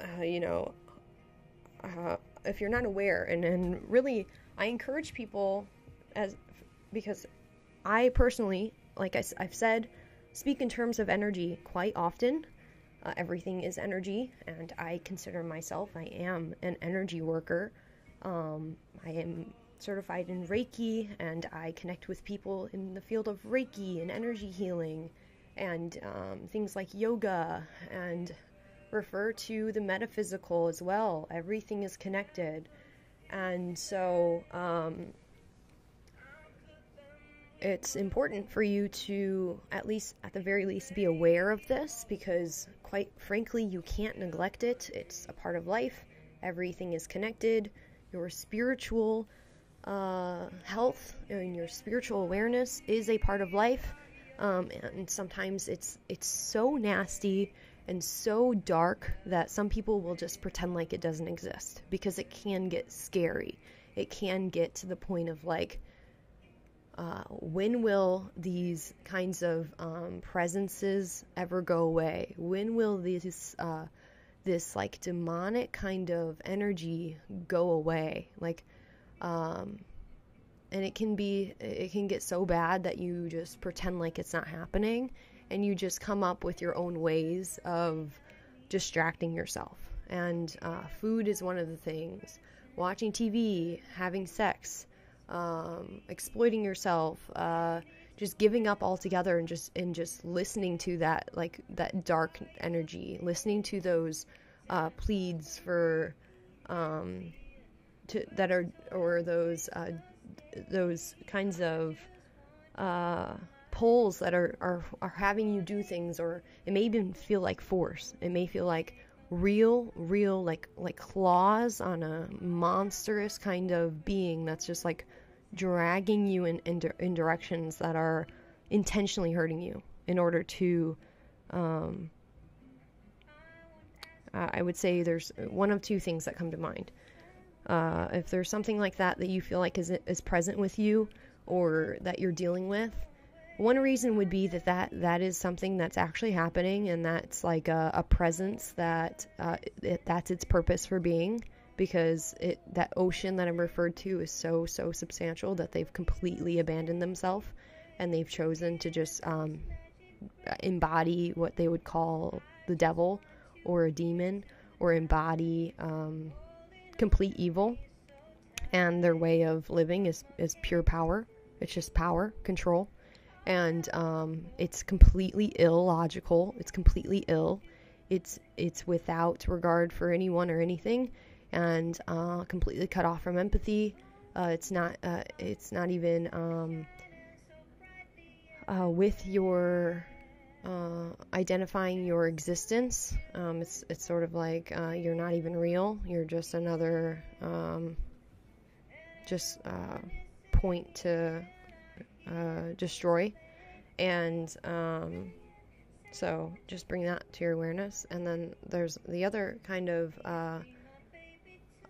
uh, you know, uh, if you're not aware, and, and really, I encourage people as because I personally, like I, have said, speak in terms of energy quite often. Uh, everything is energy, and I consider myself, I am an energy worker. Um, I am certified in Reiki, and I connect with people in the field of Reiki and energy healing, and um, things like yoga, and refer to the metaphysical as well. Everything is connected, and so um, it's important for you to at least, at the very least, be aware of this because, quite frankly, you can't neglect it. It's a part of life. Everything is connected your spiritual uh, health and your spiritual awareness is a part of life. Um, and sometimes it's it's so nasty and so dark that some people will just pretend like it doesn't exist because it can get scary. It can get to the point of like, uh, when will these kinds of um, presences ever go away? When will these uh, this like demonic kind of energy go away? Like um and it can be it can get so bad that you just pretend like it's not happening and you just come up with your own ways of distracting yourself. And uh, food is one of the things. Watching tv having sex um, exploiting yourself, uh, just giving up altogether, and just and just listening to that like that dark energy, listening to those uh, pleads for um, to, that are or those uh, those kinds of uh, pulls that are, are are having you do things, or it may even feel like force. It may feel like real, real like like claws on a monstrous kind of being that's just like dragging you in in, in directions that are intentionally hurting you in order to um, I would say there's one of two things that come to mind. Uh, if there's something like that that you feel like is, is present with you or that you're dealing with, one reason would be that that, that is something that's actually happening and that's like a, a presence that uh, it, that's its purpose for being because it that ocean that I'm referred to is so so substantial that they've completely abandoned themselves and they've chosen to just um, embody what they would call the devil or a demon or embody um, complete evil. And their way of living is, is pure power. It's just power, control. And um, it's completely illogical. It's completely ill. It's it's without regard for anyone or anything, and uh, completely cut off from empathy. Uh, it's not. Uh, it's not even um, uh, with your uh, identifying your existence. Um, it's it's sort of like uh, you're not even real. You're just another um, just point to uh, destroy, and um, so just bring that to your awareness. And then there's the other kind of uh,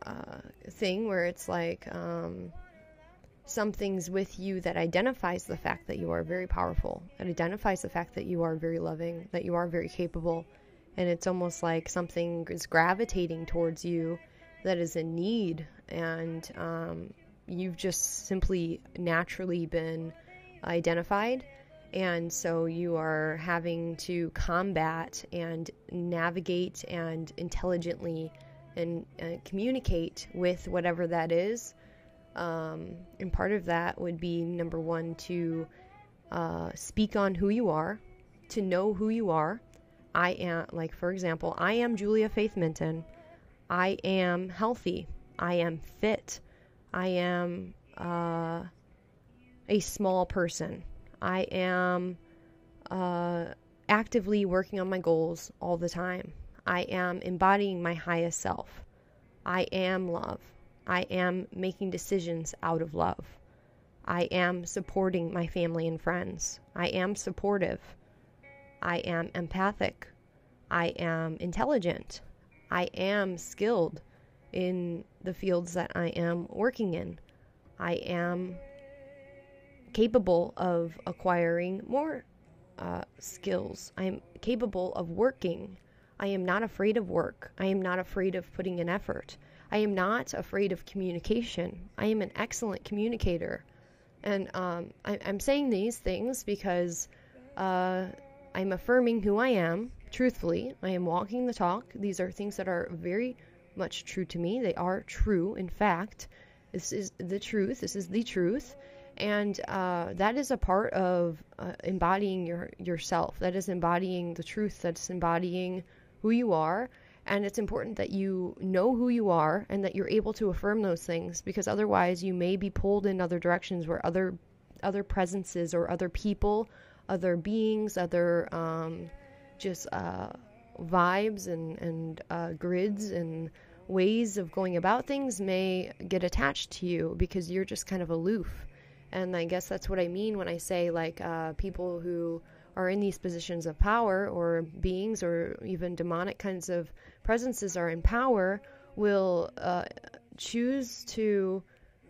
uh, thing where it's like um, some things with you that identifies the fact that you are very powerful. It identifies the fact that you are very loving, that you are very capable. And it's almost like something is gravitating towards you that is in need. And um, you've just simply naturally been identified. And so you are having to combat and navigate and intelligently and uh, communicate with whatever that is um, and part of that would be number one, to uh, speak on who you are, to know who you are. I am, like, for example, I am Julia Faith Minton. I am healthy. I am fit. I am uh, a small person. I am uh, actively working on my goals all the time. I am embodying my highest self. I am love. I am making decisions out of love. I am supporting my family and friends. I am supportive. I am empathic. I am intelligent. I am skilled in the fields that I am working in. I am capable of acquiring more uh, skills. I am capable of working. I am not afraid of work. I am not afraid of putting in effort. I am not afraid of communication. I am an excellent communicator. And um, I, am saying these things because uh, I'm affirming who I am, truthfully. I am walking the talk. These are things that are very much true to me. They are true, in fact. This is the truth. This is the truth. And uh, that is a part of uh, embodying your yourself. That is embodying the truth. That's embodying who you are and it's important that you know who you are and that you're able to affirm those things because otherwise you may be pulled in other directions where other other presences or other people, other beings, other um, just uh, vibes and, and uh, grids and ways of going about things may get attached to you because you're just kind of aloof. And I guess that's what I mean when I say like uh, people who are in these positions of power or beings or even demonic kinds of presences are in power will uh, choose to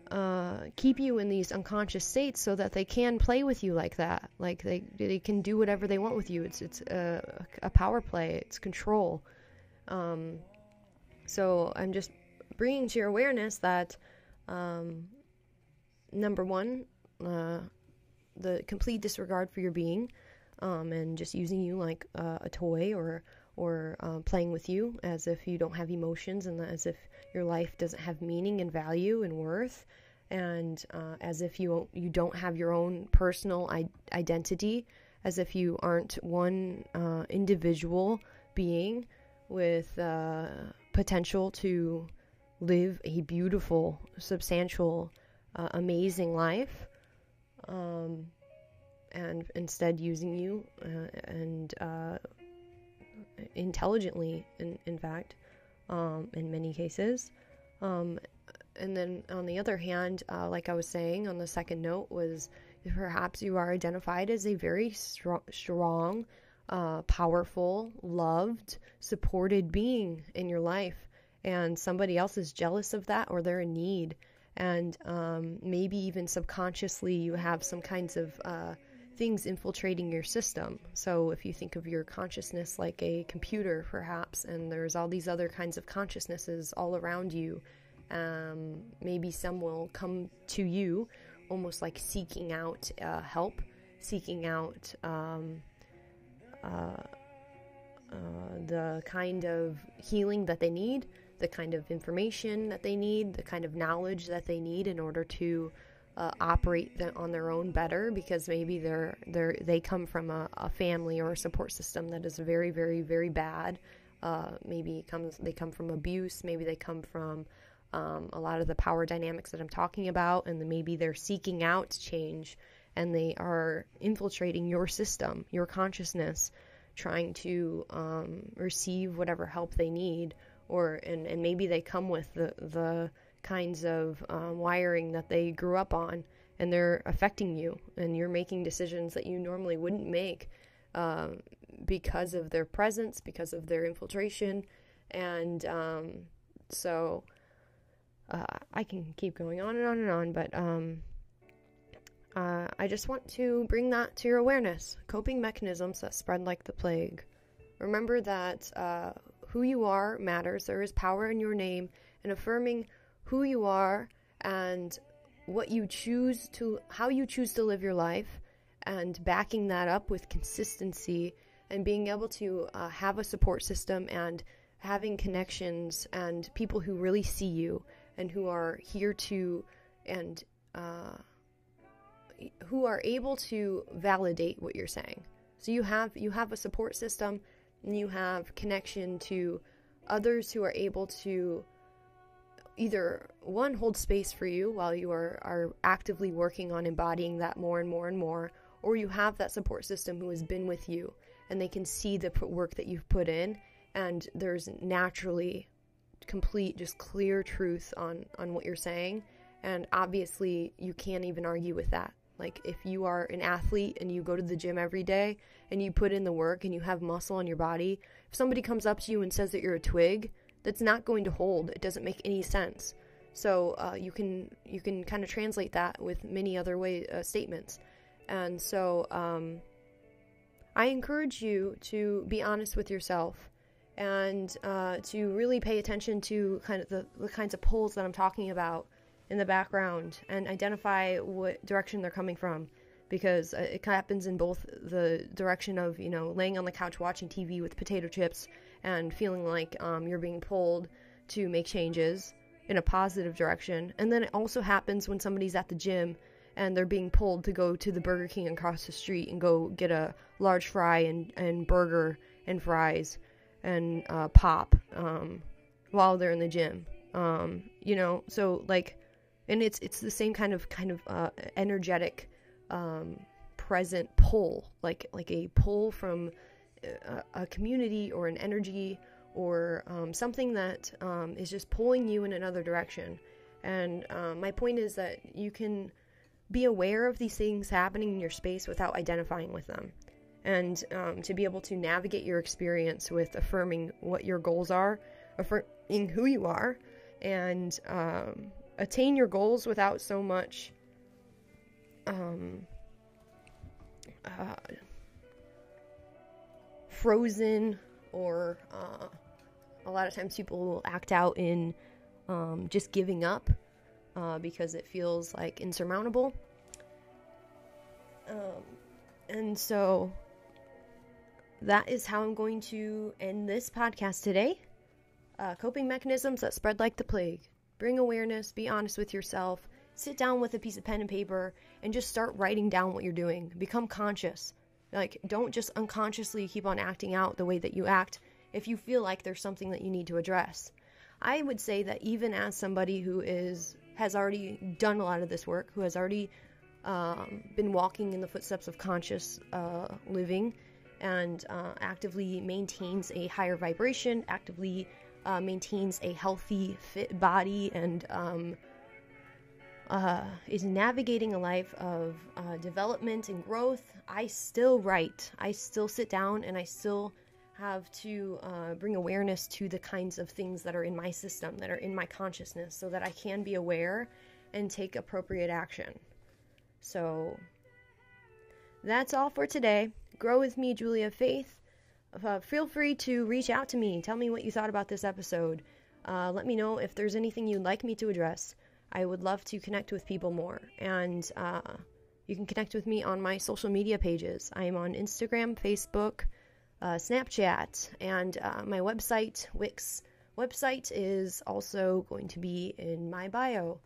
uh, keep you in these unconscious states so that they can play with you like that. Like they they can do whatever they want with you. It's it's a, a power play. It's control. Um, so I'm just bringing to your awareness that um, number one, uh, the complete disregard for your being um, and just using you like uh, a toy or or uh, playing with you as if you don't have emotions and as if your life doesn't have meaning and value and worth and uh, as if you you don't have your own personal I- identity, as if you aren't one uh, individual being with uh, potential to live a beautiful, substantial, uh, amazing life, um, and instead using you uh, and uh, intelligently, in, in fact, um, in many cases. Um, and then on the other hand, uh, like I was saying on the second note, was perhaps you are identified as a very strong, strong uh, powerful, loved, supported being in your life, and somebody else is jealous of that or they're in need. And um, maybe even subconsciously, you have some kinds of uh, things infiltrating your system. So, if you think of your consciousness like a computer, perhaps, and there's all these other kinds of consciousnesses all around you, um, maybe some will come to you almost like seeking out uh, help, seeking out um, uh, uh, the kind of healing that they need, the kind of information that they need, the kind of knowledge that they need in order to uh, operate the, on their own better because maybe they're they're they come from a, a, family or a support system that is very very very bad. Uh, maybe comes they come from abuse. Maybe they come from um, a lot of the power dynamics that I'm talking about, and maybe they're seeking out change and they are infiltrating your system, your consciousness, trying to um, receive whatever help they need, or and, and maybe they come with the the kinds of um, wiring that they grew up on, and they're affecting you, and you're making decisions that you normally wouldn't make um, because of their presence, because of their infiltration, and um, so uh, I can keep going on and on and on, but um, uh, I just want to bring that to your awareness. Coping mechanisms that spread like the plague. Remember that uh, who you are matters. There is power in your name, and affirming who you are and what you choose to, how you choose to live your life, and backing that up with consistency and being able to uh, have a support system and having connections and people who really see you and who are here to and uh, who are able to validate what you're saying. So you have you have a support system you have connection to others who are able to either one hold space for you while you are, are actively working on embodying that more and more and more or you have that support system who has been with you and they can see the work that you've put in and there's naturally complete just clear truth on on what you're saying and obviously you can't even argue with that like if you are an athlete and you go to the gym every day and you put in the work and you have muscle on your body, if somebody comes up to you and says that you're a twig, that's not going to hold. It doesn't make any sense. So uh, you can you can kind of translate that with many other way uh, statements, and so um, I encourage you to be honest with yourself and uh, to really pay attention to kind of the, the kinds of pulls that I'm talking about in the background and identify what direction they're coming from because uh, it happens in both the direction of you know laying on the couch watching TV with potato chips and feeling like um, you're being pulled to make changes in a positive direction, and then it also happens when somebody's at the gym and they're being pulled to go to the Burger King across the street and go get a large fry and, and burger and fries and uh, pop um, while they're in the gym. Um, you know, so like and it's it's the same kind of kind of uh, energetic um, present pull like like a pull from a, a community or an energy or um, something that um, is just pulling you in another direction. And um, my point is that you can be aware of these things happening in your space without identifying with them. And um, to be able to navigate your experience with affirming what your goals are affirming who you are and um, attain your goals without so much um, uh, frozen or uh, a lot of times people will act out in um, just giving up uh, because it feels like insurmountable. Um, and so that is how I'm going to end this podcast today. Uh, coping mechanisms that spread like the plague bring awareness, be honest with yourself, sit down with a piece of pen and paper and just start writing down what you're doing. Become conscious. Like, don't just unconsciously keep on acting out the way that you act if you feel like there's something that you need to address. I would say that even as somebody who is has already done a lot of this work, who has already um, been walking in the footsteps of conscious uh, living, and uh, actively maintains a higher vibration, actively uh, maintains a healthy, fit body, and um, uh, is navigating a life of uh, development and growth, I still write. I still sit down and I still have to uh, bring awareness to the kinds of things that are in my system, that are in my consciousness, so that I can be aware and take appropriate action. So that's all for today. Grow with me, Julia Faith. Uh, feel free to reach out to me. Tell me what you thought about this episode. Uh, let me know if there's anything you'd like me to address. I would love to connect with people more. And uh, you can connect with me on my social media pages. I am on Instagram, Facebook, uh, Snapchat, and uh, my website, Wix website, is also going to be in my bio.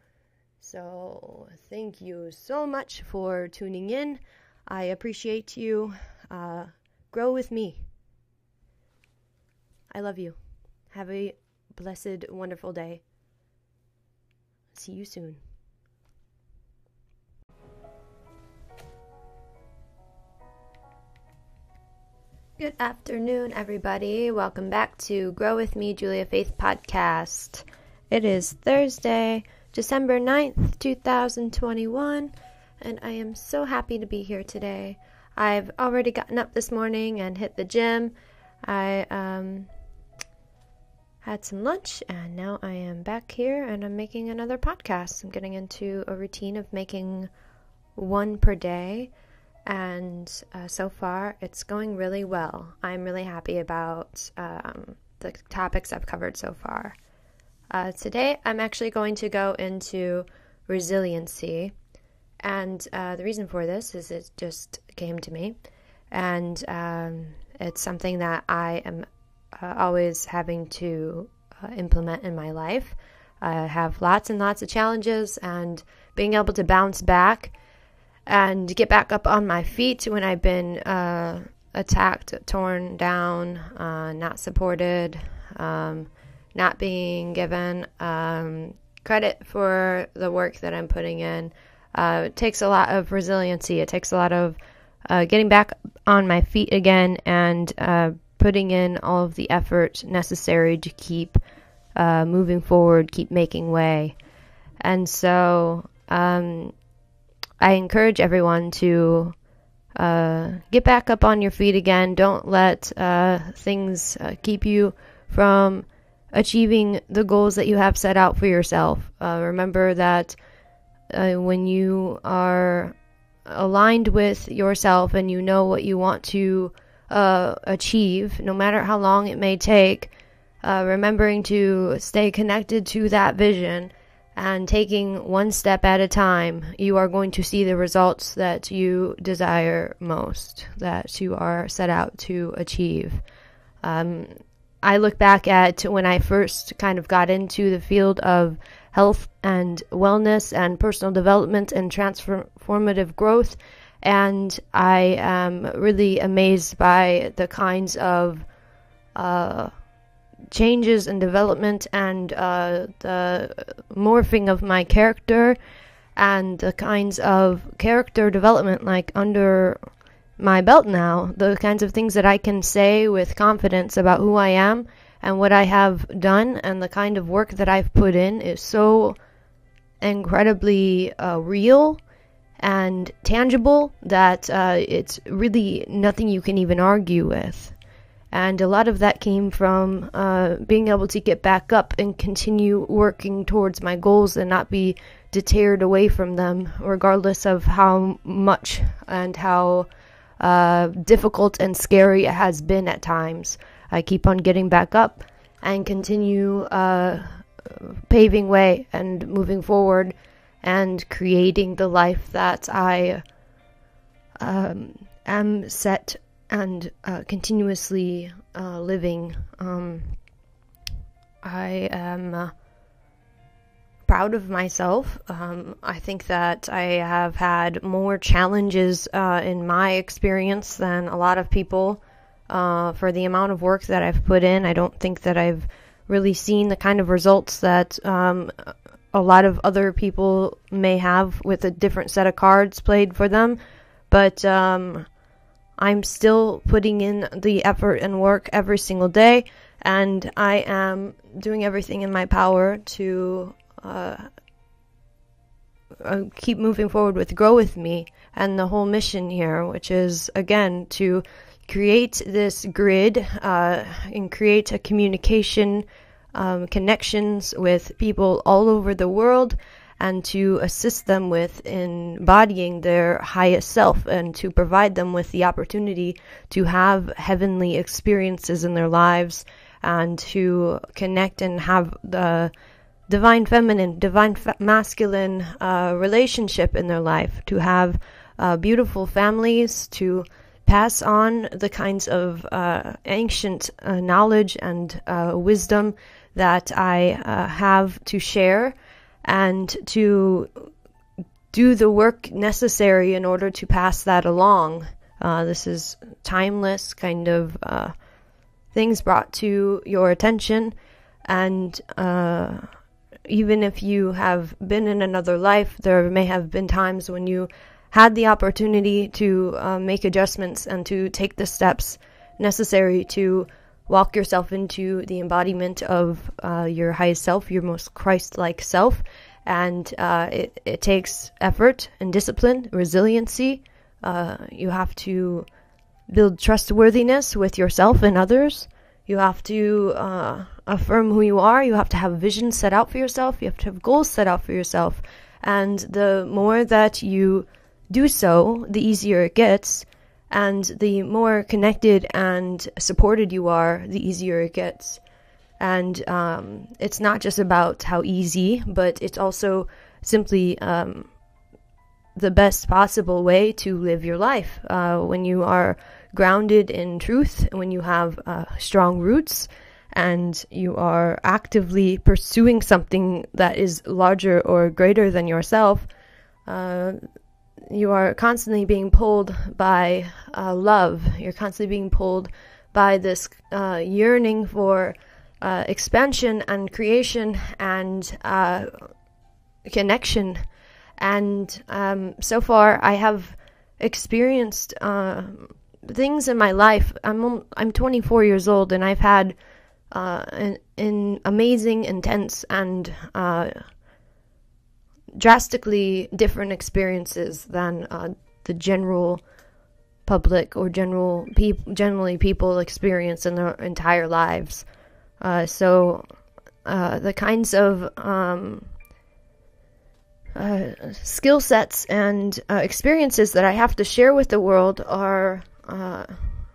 So, thank you so much for tuning in. I appreciate you. Uh, grow with me. I love you. Have a blessed, wonderful day. See you soon. Good afternoon, everybody. Welcome back to Grow With Me, Julia Faith podcast. It is Thursday, December 9th, 2021, and I am so happy to be here today. I've already gotten up this morning and hit the gym. I um, had some lunch, and now I am back here and I'm making another podcast. I'm getting into a routine of making one per day and uh, so far it's going really well. I'm really happy about um, the topics I've covered so far. Uh, today, I'm actually going to go into resiliency, and uh, the reason for this is it just came to me, and um, it's something that I am uh, always having to uh, implement in my life. I have lots and lots of challenges, and being able to bounce back and get back up on my feet when I've been uh, attacked, torn down, uh, not supported, um, not being given um, credit for the work that I'm putting in. Uh, it takes a lot of resiliency. It takes a lot of uh, getting back on my feet again and uh, putting in all of the effort necessary to keep uh, moving forward, keep making way. And so, um, I encourage everyone to uh, get back up on your feet again. Don't let uh, things uh, keep you from achieving the goals that you have set out for yourself. Uh, remember that uh, when you are aligned with yourself and you know what you want to uh, achieve, no matter how long it may take, remembering to stay connected to that vision and taking one step at a time, you are going to see the results that you desire most, that you are set out to achieve. Um, I look back at when I first kind of got into the field of health and wellness and personal development and transformative growth, and I am really amazed by the kinds of uh, changes and development and uh, the morphing of my character and the kinds of character development like under my belt now the kinds of things that I can say with confidence about who I am and what I have done and the kind of work that I've put in is so incredibly uh, real and tangible that uh, it's really nothing you can even argue with. And a lot of that came from uh, being able to get back up and continue working towards my goals and not be deterred away from them, regardless of how much and how uh, difficult and scary it has been at times. I keep on getting back up and continue uh, paving way and moving forward and creating the life that I um, am set and uh, continuously uh, living. Um, I am uh, proud of myself. Um, I think that I have had more challenges uh, in my experience than a lot of people. Uh, for the amount of work that I've put in, I don't think that I've really seen the kind of results that um, a lot of other people may have with a different set of cards played for them. But um, I'm still putting in the effort and work every single day, and I am doing everything in my power to uh, uh, keep moving forward with Grow With Me and the whole mission here, which is again to create this grid uh, and create a communication um, connections with people all over the world and to assist them with embodying their highest self and to provide them with the opportunity to have heavenly experiences in their lives and to connect and have the divine feminine, divine masculine uh, relationship in their life, to have uh, beautiful families, to pass on the kinds of uh, ancient uh, knowledge and uh, wisdom that I uh, have to share and to do the work necessary in order to pass that along. this is timeless kind of things brought to your attention and even if you have been in another life, there may have been times when you had the opportunity to uh, make adjustments and to take the steps necessary to walk yourself into the embodiment of uh, your highest self, your most Christ like self. And uh, it, it, takes effort and discipline, resiliency. Uh, you have to build trustworthiness with yourself and others. You have to uh, affirm who you are. You have to have vision set out for yourself. You have to have goals set out for yourself. And the more that you do so, the easier it gets. And the more connected and supported you are, the easier it gets. And um, it's not just about how easy, but it's also simply um, the best possible way to live your life. Uh, when you are grounded in truth, when you have uh, strong roots, and you are actively pursuing something that is larger or greater than yourself, uh, you are constantly being pulled by uh, love. You're constantly being pulled by this uh, yearning for uh, expansion and creation and uh, connection. And um, so far, I have experienced uh, things in my life. I'm I'm 24 years old, and I've had uh, an, an, amazing, intense, and drastically different experiences than uh, the general public or general people generally people experience in their entire lives. Uh, so uh, the kinds of um, uh, skill sets and uh, experiences that I have to share with the world are uh,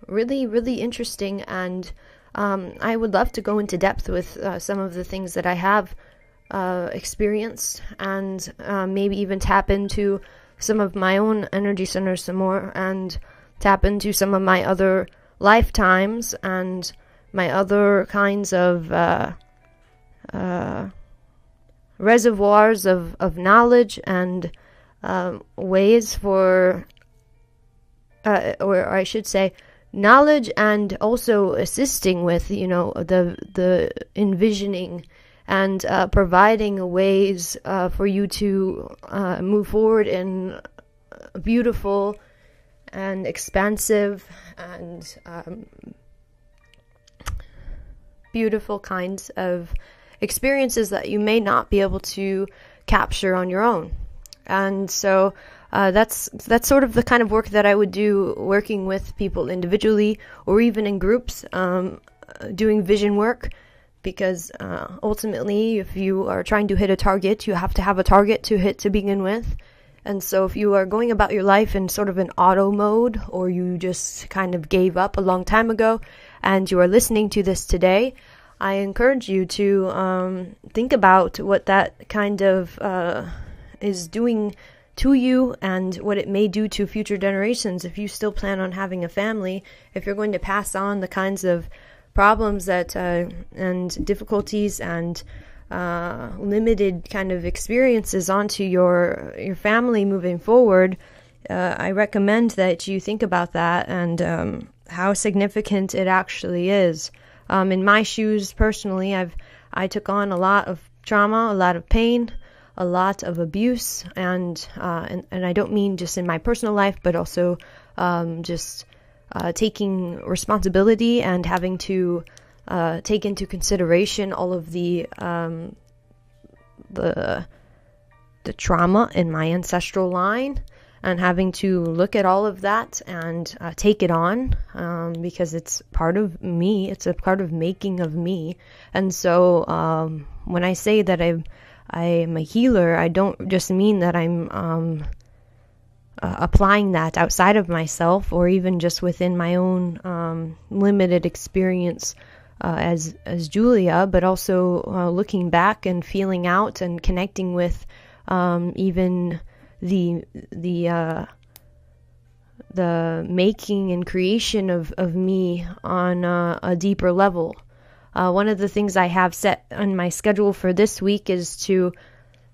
really, really interesting. And um, I would love to go into depth with uh, some of the things that I have uh, experienced and uh, maybe even tap into some of my own energy centers some more and tap into some of my other lifetimes and my other kinds of uh, uh, reservoirs of, of knowledge and um, ways for uh, or I should say, knowledge and also assisting with, you know, the the envisioning and uh, providing ways uh, for you to uh, move forward in beautiful and expansive and um, beautiful kinds of experiences that you may not be able to capture on your own. And so uh, that's that's sort of the kind of work that I would do working with people individually or even in groups, um, doing vision work. Because uh, ultimately, if you are trying to hit a target, you have to have a target to hit to begin with. And so, if you are going about your life in sort of an auto mode, or you just kind of gave up a long time ago, and you are listening to this today, I encourage you to um, think about what that kind of uh, is doing to you and what it may do to future generations if you still plan on having a family, if you're going to pass on the kinds of problems that uh, and difficulties and uh, limited kind of experiences onto your your family moving forward, uh, I recommend that you think about that and um, how significant it actually is. Um, in my shoes, personally, I've I took on a lot of trauma, a lot of pain, a lot of abuse, and uh, and, and I don't mean just in my personal life, but also um, just uh, taking responsibility and having to uh, take into consideration all of the um, the the trauma in my ancestral line and having to look at all of that and uh, take it on um, because it's part of me. It's a part of making of me. And so um, when I say that I I am a healer, I don't just mean that I'm um, uh, applying that outside of myself or even just within my own um, limited experience uh, as as Julia, but also uh, looking back and feeling out and connecting with um, even the the uh, the making and creation of, of me on a, a deeper level. Uh, one of the things I have set on my schedule for this week is to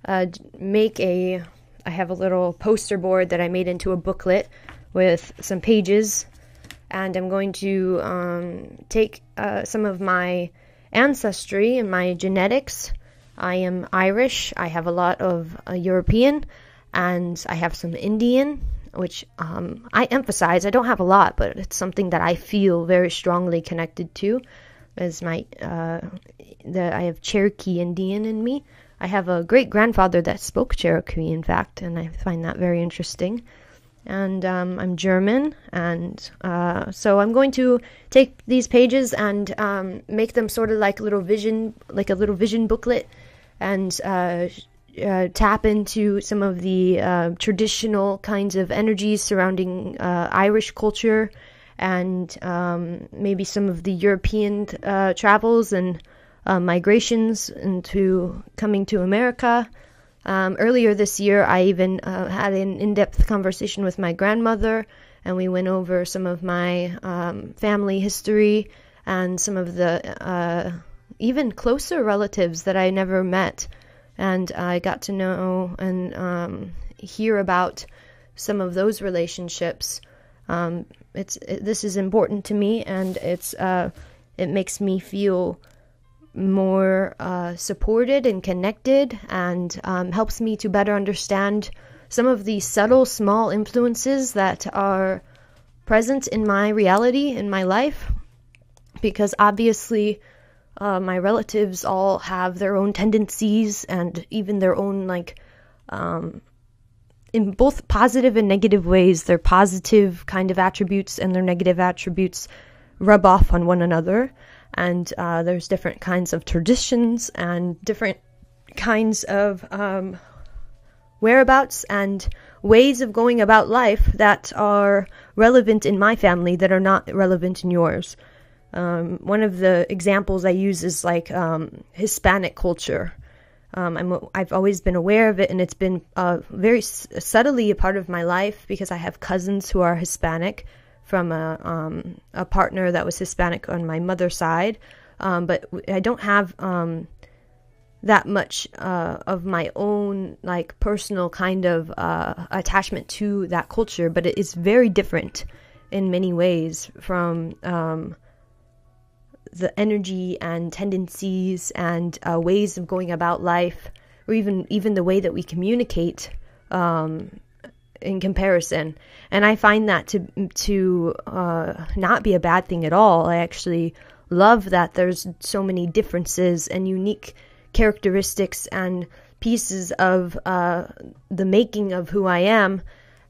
uh, make a. I have a little poster board that I made into a booklet with some pages, and I'm going to um, take uh, some of my ancestry and my genetics. I am Irish. I have a lot of uh, European and I have some Indian, which um, I emphasize. I don't have a lot, but it's something that I feel very strongly connected to. As my uh, that I have Cherokee Indian in me. I have a great grandfather that spoke Cherokee, in fact, and I find that very interesting. And um, I'm German, and uh, so I'm going to take these pages and um, make them sort of like a little vision, like a little vision booklet, and uh, uh, tap into some of the uh, traditional kinds of energies surrounding uh, Irish culture and um, maybe some of the European uh, travels and uh, migrations into coming to America. Um, earlier this year, I even uh, had an in depth conversation with my grandmother, and we went over some of my um, family history and some of the even closer relatives that I never met and I got to know and um, hear about some of those relationships. Um, it's it, this is important to me, and it's uh, it makes me feel more uh, supported and connected, and um, helps me to better understand some of the subtle, small influences that are present in my reality in my life. Because obviously, uh, my relatives all have their own tendencies and even their own like um, in both positive and negative ways their positive kind of attributes and their negative attributes rub off on one another and uh, there's different kinds of traditions and different kinds of um, whereabouts and ways of going about life that are relevant in my family that are not relevant in yours um, one of the examples I use is like um, Hispanic culture. Um, I'm, I've always been aware of it, and it's been uh, very subtly a part of my life because I have cousins who are Hispanic from a, um, a partner that was Hispanic on my mother's side. Um, but I don't have um, that much uh, of my own like personal kind of uh, attachment to that culture, but it is very different in many ways from the energy and tendencies and uh, ways of going about life, or even even the way that we communicate um, in comparison. And I find that to to uh, not be a bad thing at all. I actually love that there's so many differences and unique characteristics and pieces of uh, the making of who I am,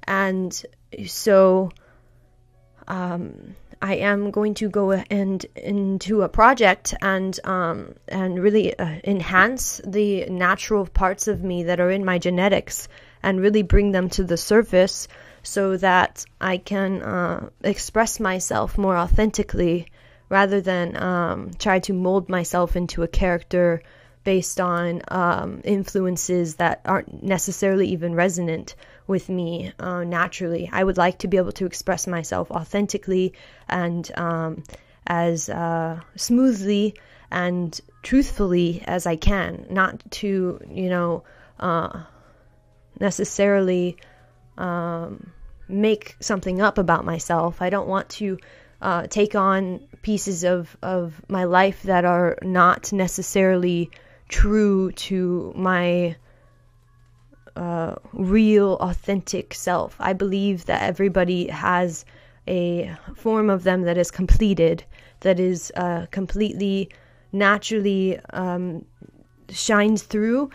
and so. Um, I am going to go and into a project and um, and really uh, enhance the natural parts of me that are in my genetics and really bring them to the surface so that I can uh, express myself more authentically rather than um, try to mold myself into a character based on um, influences that aren't necessarily even resonant with me uh, naturally. I would like to be able to express myself authentically and um, as uh, smoothly and truthfully as I can, not to, you know, uh, necessarily um, make something up about myself. I don't want to uh, take on pieces of, of my life that are not necessarily true to my uh, real, authentic self. I believe that everybody has a form of them that is completed, that is uh, completely naturally um, shines through,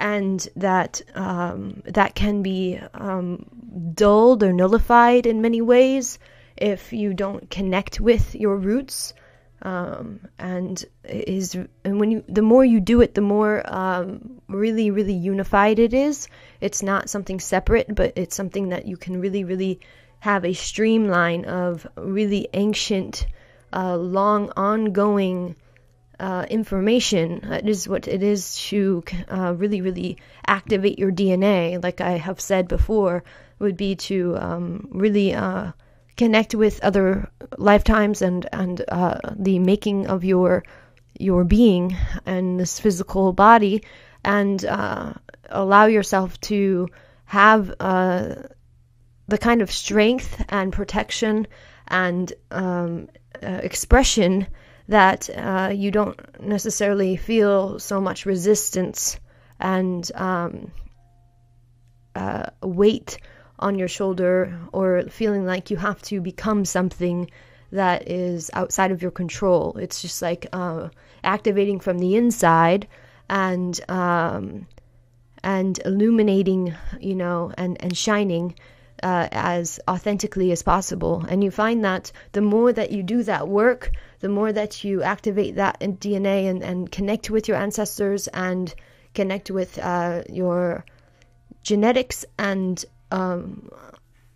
and that um, that can be um, dulled or nullified in many ways if you don't connect with your roots. Um, and is and when you the more you do it, the more um, really really unified it is. It's not something separate, but it's something that you can really really have a streamline of really ancient, uh, long ongoing uh, information. It is what it is to uh, really, really activate your DNA. Like I have said before, would be to um, really uh, connect with other lifetimes and and uh, the making of your your being and this physical body, and uh, allow yourself to have uh, the kind of strength and protection and um, expression that uh, you don't necessarily feel so much resistance and um, uh, weight on your shoulder or feeling like you have to become something that is outside of your control. It's just like uh, activating from the inside and um, and illuminating, you know, and and shining uh, as authentically as possible. And you find that the more that you do that work, the more that you activate that DNA and, and connect with your ancestors and connect with uh, your genetics and um,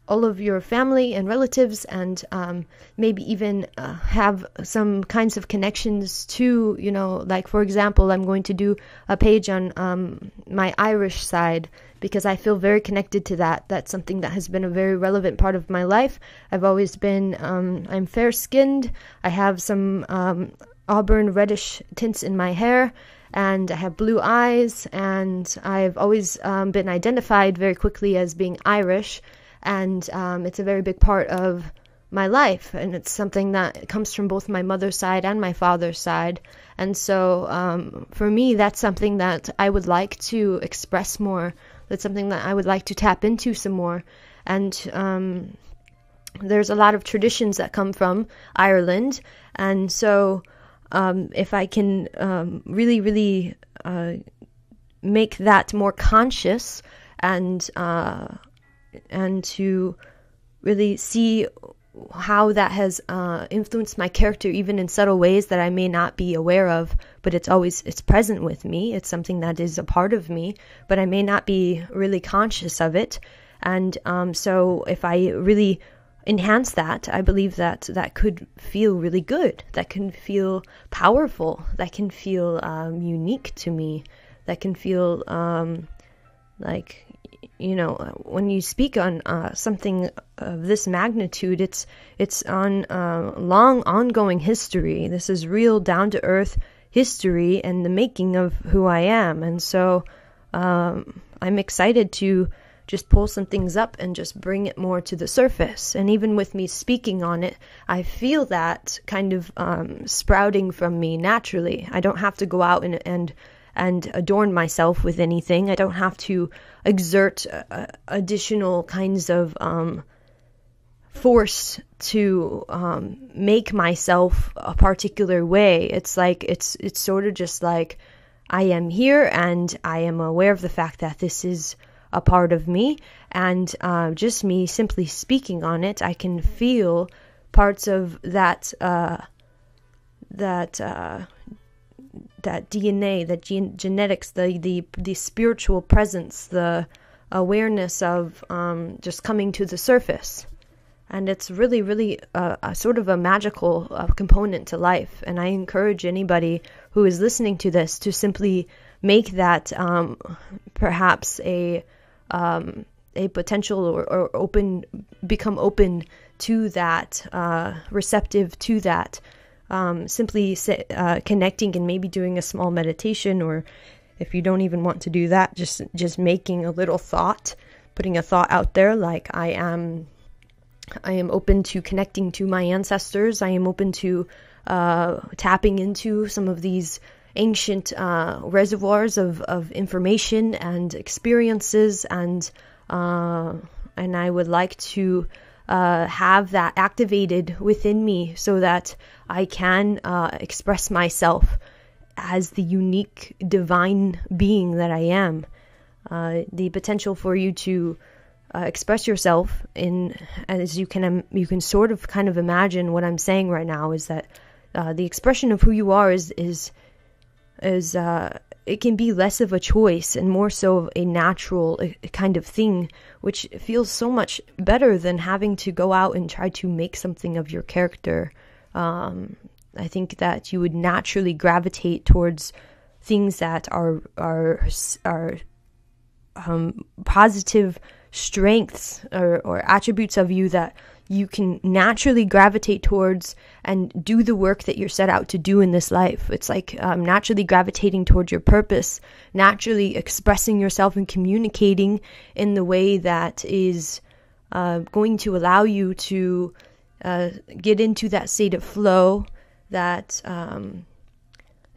all of your family and relatives, and um, maybe even uh, have some kinds of connections to, you know, like for example, I'm going to do a page on um, my Irish side because I feel very connected to that. That's something that has been a very relevant part of my life. I've always been, um, I'm fair skinned, I have some um, auburn reddish tints in my hair and I have blue eyes, and I've always um, been identified very quickly as being Irish and um, it's a very big part of my life and it's something that comes from both my mother's side and my father's side and so um, for me that's something that i would like to express more that's something that i would like to tap into some more. And um, there's a lot of traditions that come from ireland. And so um, if i can um, really really uh, make that more conscious and uh, and to really see how that has uh, influenced my character even in subtle ways that I may not be aware of but it's always it's present with me. It's something that is a part of me but I may not be really conscious of it. And um, so if I really enhance that I believe that that could feel really good that can feel powerful that can feel um, unique to me that can feel um, like you know, when you speak on uh, something of this magnitude, it's it's on uh, long, ongoing history. This is real, down to earth history and the making of who I am. And so, um, I'm excited to just pull some things up and just bring it more to the surface. And even with me speaking on it, I feel that kind of um, sprouting from me naturally. I don't have to go out and and and adorn myself with anything. I don't have to exert uh, additional kinds of um, force to um, make myself a particular way. It's like it's it's sort of just like I am here and I am aware of the fact that this is a part of me, and uh, just me simply speaking on it, I can feel parts of that uh, that uh, that DNA, that gen- genetics, the, the the spiritual presence, the awareness of um, just coming to the surface, and it's really, really a, a sort of a magical uh, component to life. And I encourage anybody who is listening to this to simply make that um, perhaps a um, a potential or, or, open, become open to that, uh, receptive to that um, simply sit, uh, connecting and maybe doing a small meditation, or if you don't even want to do that, just just making a little thought, putting a thought out there, like I am, I am open to connecting to my ancestors. I am open to uh, tapping into some of these ancient uh, reservoirs of, of information and experiences and uh, and I would like to uh, have that activated within me so that I can uh, express myself as the unique divine being that I am. Uh, the potential for you to uh, express yourself in, as you can, um, you can sort of kind of imagine what I'm saying right now is that uh, the expression of who you are is is is uh, it can be less of a choice and more so a natural uh, kind of thing, which feels so much better than having to go out and try to make something of your character. Um, I think that you would naturally gravitate towards things that are are are um, positive strengths or, or attributes of you that you can naturally gravitate towards and do the work that you're set out to do in this life. It's like um, naturally gravitating towards your purpose, naturally expressing yourself and communicating in the way that is uh, going to allow you to uh, get into that state of flow, that um,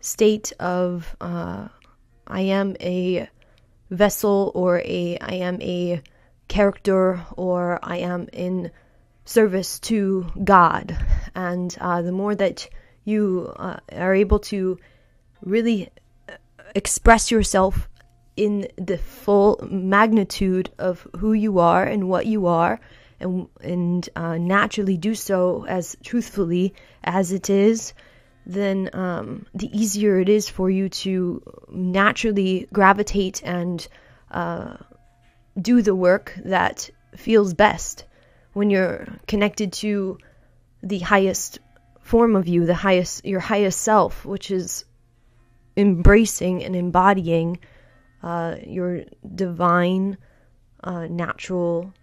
state of uh, I am a vessel or a I am a character or I am in service to God. And uh, the more that you uh, are able to really express yourself in the full magnitude of who you are and what you are, and, and uh, naturally do so as truthfully as it is, then um, the easier it is for you to naturally gravitate and uh, do the work that feels best when you're connected to the highest form of you, the highest your highest self, which is embracing and embodying uh, your divine, uh, natural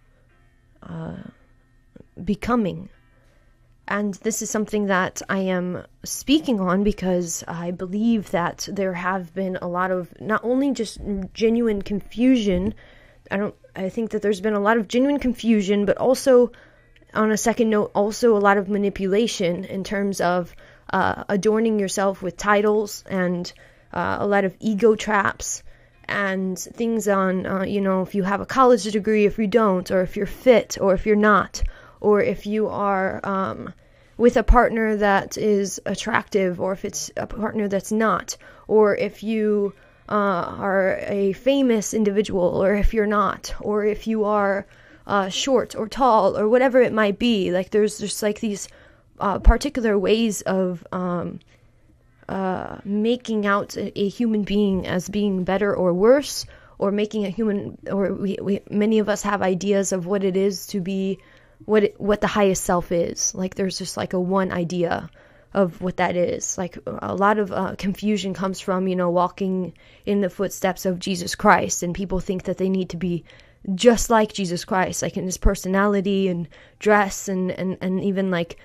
uh, becoming. And this is something that I am speaking on because I believe that there have been a lot of not only just genuine confusion. I don't I think that there's been a lot of genuine confusion, but also, on a second note, also a lot of manipulation in terms of uh, adorning yourself with titles and uh, a lot of ego traps and things on, uh, you know, if you have a college degree, if you don't, or if you're fit, or if you're not, or if you are um, with a partner that is attractive, or if it's a partner that's not, or if you uh, are a famous individual, or if you're not, or if you are uh, short or tall, or whatever it might be. Like there's just like these uh, particular ways of um, uh, making out a, a, human being as being better or worse, or making a human, or we, we many of us have ideas of what it is to be what it, what the highest self is. Like there's just like a one idea of what that is. Like a lot of uh, confusion comes from, you know, walking in the footsteps of Jesus Christ, and people think that they need to be just like Jesus Christ, like in his personality and dress and, and, and even like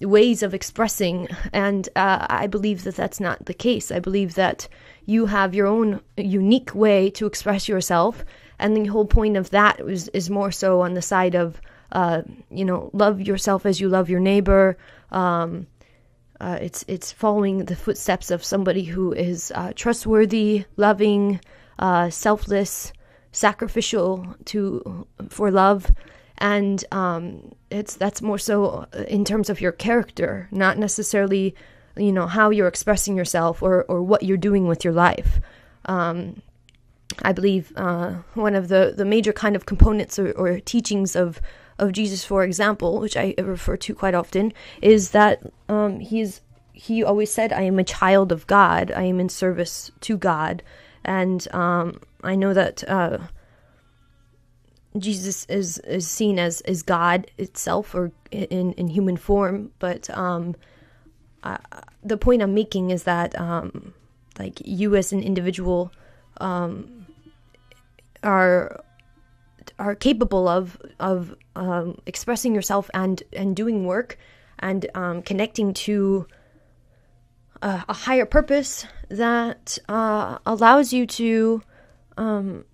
ways of expressing. And uh, I believe that that's not the case. I believe that you have your own unique way to express yourself. And the whole point of that is, is more so on the side of, uh, you know, love yourself as you love your neighbor. Um, uh, it's it's following the footsteps of somebody who is uh, trustworthy, loving, uh, selfless, sacrificial to for love, and um, it's that's more so in terms of your character, not necessarily you know how you're expressing yourself or or what you're doing with your life. Um, I believe uh, one of the the major kind of components or, or teachings of of Jesus, for example, which I refer to quite often, is that um, he's he always said, "I am a child of God. I am in service to God," and um, I know that uh, Jesus is is seen as as God itself or in in human form, but um, uh, the point I'm making is that um, like you as an individual um, are capable of of um, expressing yourself and and doing work and um, connecting to a, a higher purpose that uh, allows you to um,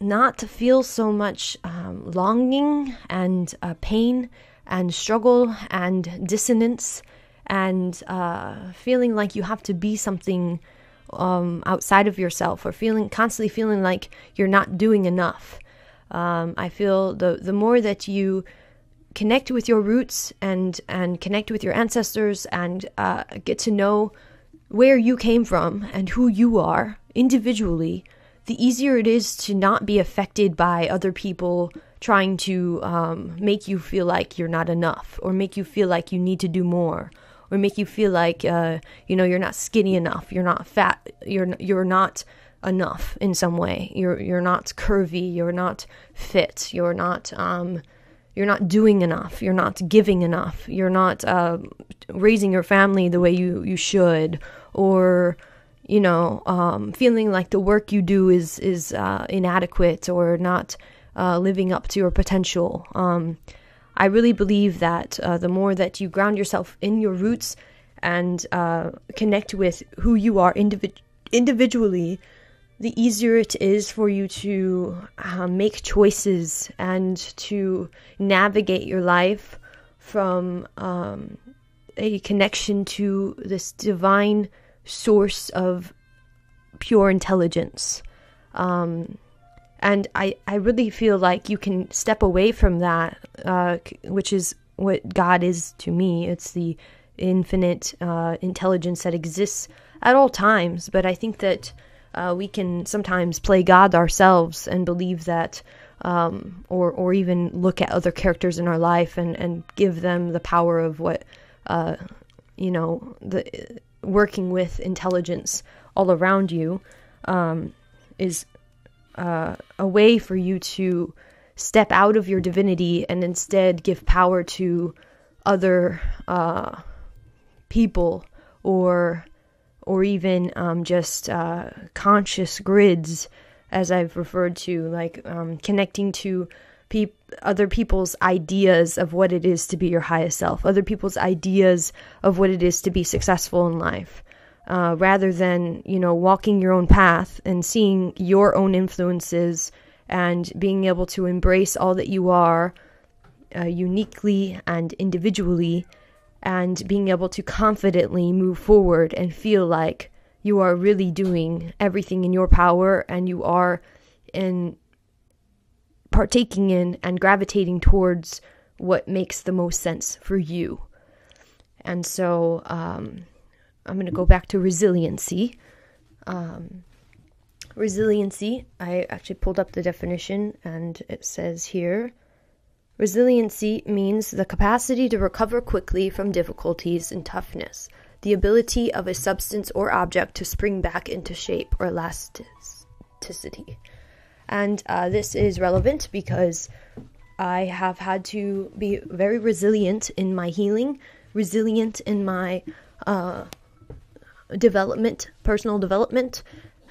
not to feel so much um, longing and uh, pain and struggle and dissonance and uh, feeling like you have to be something um, outside of yourself or feeling constantly feeling like you're not doing enough. Um, I feel the the more that you connect with your roots and and connect with your ancestors and uh, get to know where you came from and who you are individually, the easier it is to not be affected by other people trying to um, make you feel like you're not enough or make you feel like you need to do more or make you feel like uh, you know you're not skinny enough you're not fat you're you're not enough in some way you're you're not curvy you're not fit you're not um, you're not doing enough you're not giving enough you're not uh, raising your family the way you you should or you know, um, feeling like the work you do is is uh, inadequate or not uh, living up to your potential. Um, I really believe that uh, the more that you ground yourself in your roots and uh, connect with who you are individ- individually, the easier it is for you to uh, make choices and to navigate your life from um, a connection to this divine source of pure intelligence. Um, and I, I really feel like you can step away from that, uh, which is what God is to me. It's the infinite uh, intelligence that exists at all times. But I think that uh, we can sometimes play God ourselves and believe that, um, or or even look at other characters in our life and, and give them the power of what, uh, you know, the working with intelligence all around you um, is uh, a way for you to step out of your divinity and instead give power to other uh, people or or even um, just uh, conscious grids as I've referred to, like um, connecting to other people's ideas of what it is to be your highest self, other people's ideas of what it is to be successful in life, uh, rather than you know walking your own path and seeing your own influences and being able to embrace all that you are uh, uniquely and individually, and being able to confidently move forward and feel like you are really doing everything in your power and you are in partaking in and gravitating towards what makes the most sense for you. And so um, I'm going to go back to resiliency. Um, resiliency, I actually pulled up the definition and it says here resiliency means the capacity to recover quickly from difficulties and toughness, the ability of a substance or object to spring back into shape or elasticity. And uh, this is relevant because I have had to be very resilient in my healing, resilient in my uh, development, personal development,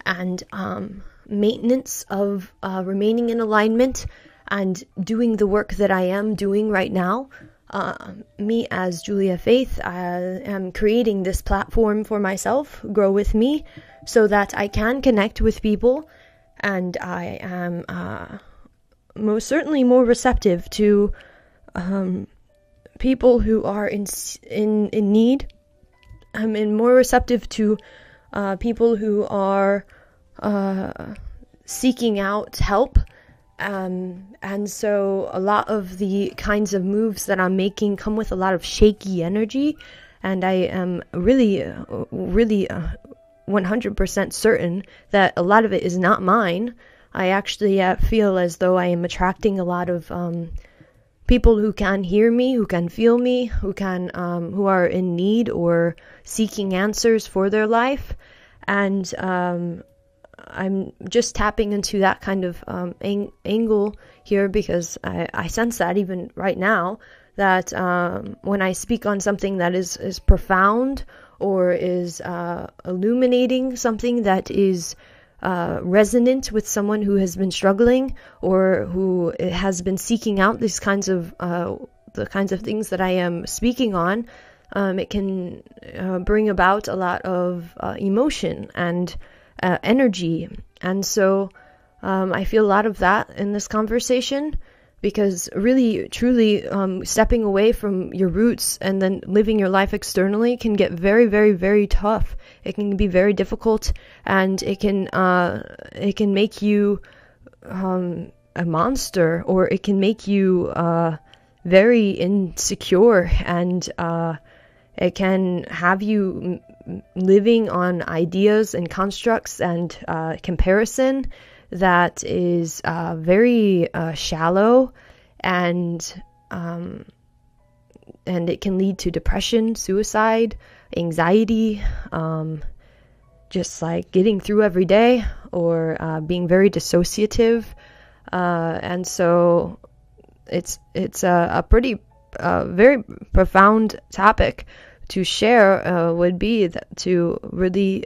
and um, maintenance of uh, remaining in alignment and doing the work that I am doing right now. Uh, me as Julia Faith, I am creating this platform for myself, Grow With Me, so that I can connect with people and I am uh, most certainly more receptive to um, people who are in in in need. I'm in more receptive to uh, people who are uh, seeking out help. Um, and so a lot of the kinds of moves that I'm making come with a lot of shaky energy, and I am really, uh, really uh, 100% certain that a lot of it is not mine. I actually uh, feel as though I am attracting a lot of um, people who can hear me, who can feel me, who can um, who are in need or seeking answers for their life, and um, I'm just tapping into that kind of um, ang- angle here because I, I, sense that even right now that um, when I speak on something that is is profound or is uh, illuminating something that is uh, resonant with someone who has been struggling or who has been seeking out these kinds of uh, the kinds of things that I am speaking on, um, it can uh, bring about a lot of uh, emotion and uh, energy. And so um, I feel a lot of that in this conversation because really, truly, um, stepping away from your roots and then living your life externally can get very, very, very tough. It can be very difficult, and it can uh, it can make you um, a monster, or it can make you uh, very insecure, and uh, it can have you living on ideas and constructs and uh, comparison that is uh, very uh, shallow and um, and it can lead to depression, suicide, anxiety, um, just like getting through every day or uh, being very dissociative. Uh, and so it's it's a, a pretty very profound topic to share uh, would be to really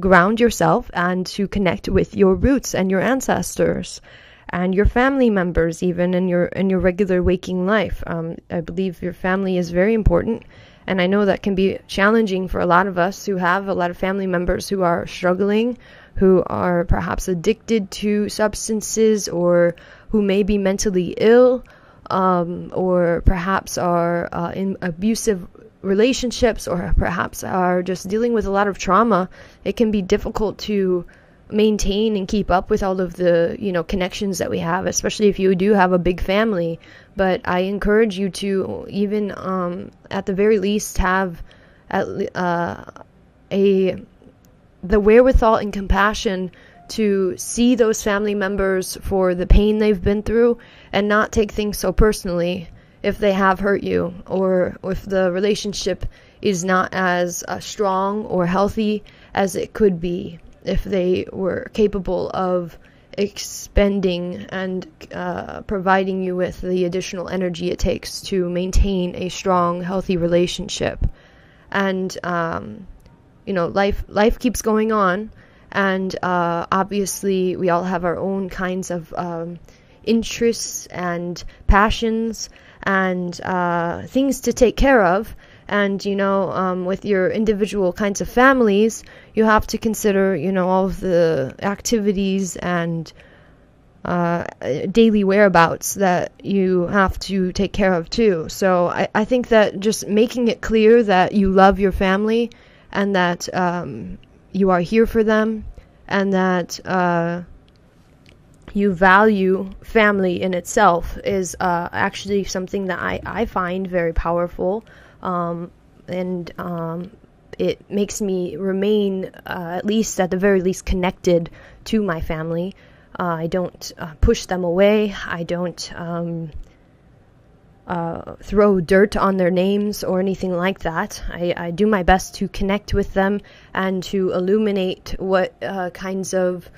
ground yourself and to connect with your roots and your ancestors and your family members even in your in your regular waking life. Um, i believe your family is very important and i know that can be challenging for a lot of us who have a lot of family members who are struggling who are perhaps addicted to substances or who may be mentally ill um, or perhaps are uh, in abusive relationships or perhaps are just dealing with a lot of trauma, it can be difficult to maintain and keep up with all of the you know connections that we have especially if you do have a big family. But i encourage you to even um, at the very least have at, uh, a the wherewithal and compassion to see those family members for the pain they've been through and not take things so personally if they have hurt you or if the relationship is not as uh, strong or healthy as it could be if they were capable of expending and uh, providing you with the additional energy it takes to maintain a strong, healthy relationship. And um, you know, life life keeps going on, and uh, obviously we all have our own kinds of um, interests and passions and uh, things to take care of. And, you know, um, with your individual kinds of families, you have to consider, you know, all of the activities and uh, daily whereabouts that you have to take care of too. So I, I think that just making it clear that you love your family and that um, you are here for them and that uh, you value family in itself is uh, actually something that I, I find very powerful. Um, and um, it makes me remain, uh, at least at the very least, connected to my family. Uh, I don't uh, push them away. I don't um, uh, throw dirt on their names or anything like that. I, I, do my best to connect with them and to illuminate what uh, kinds of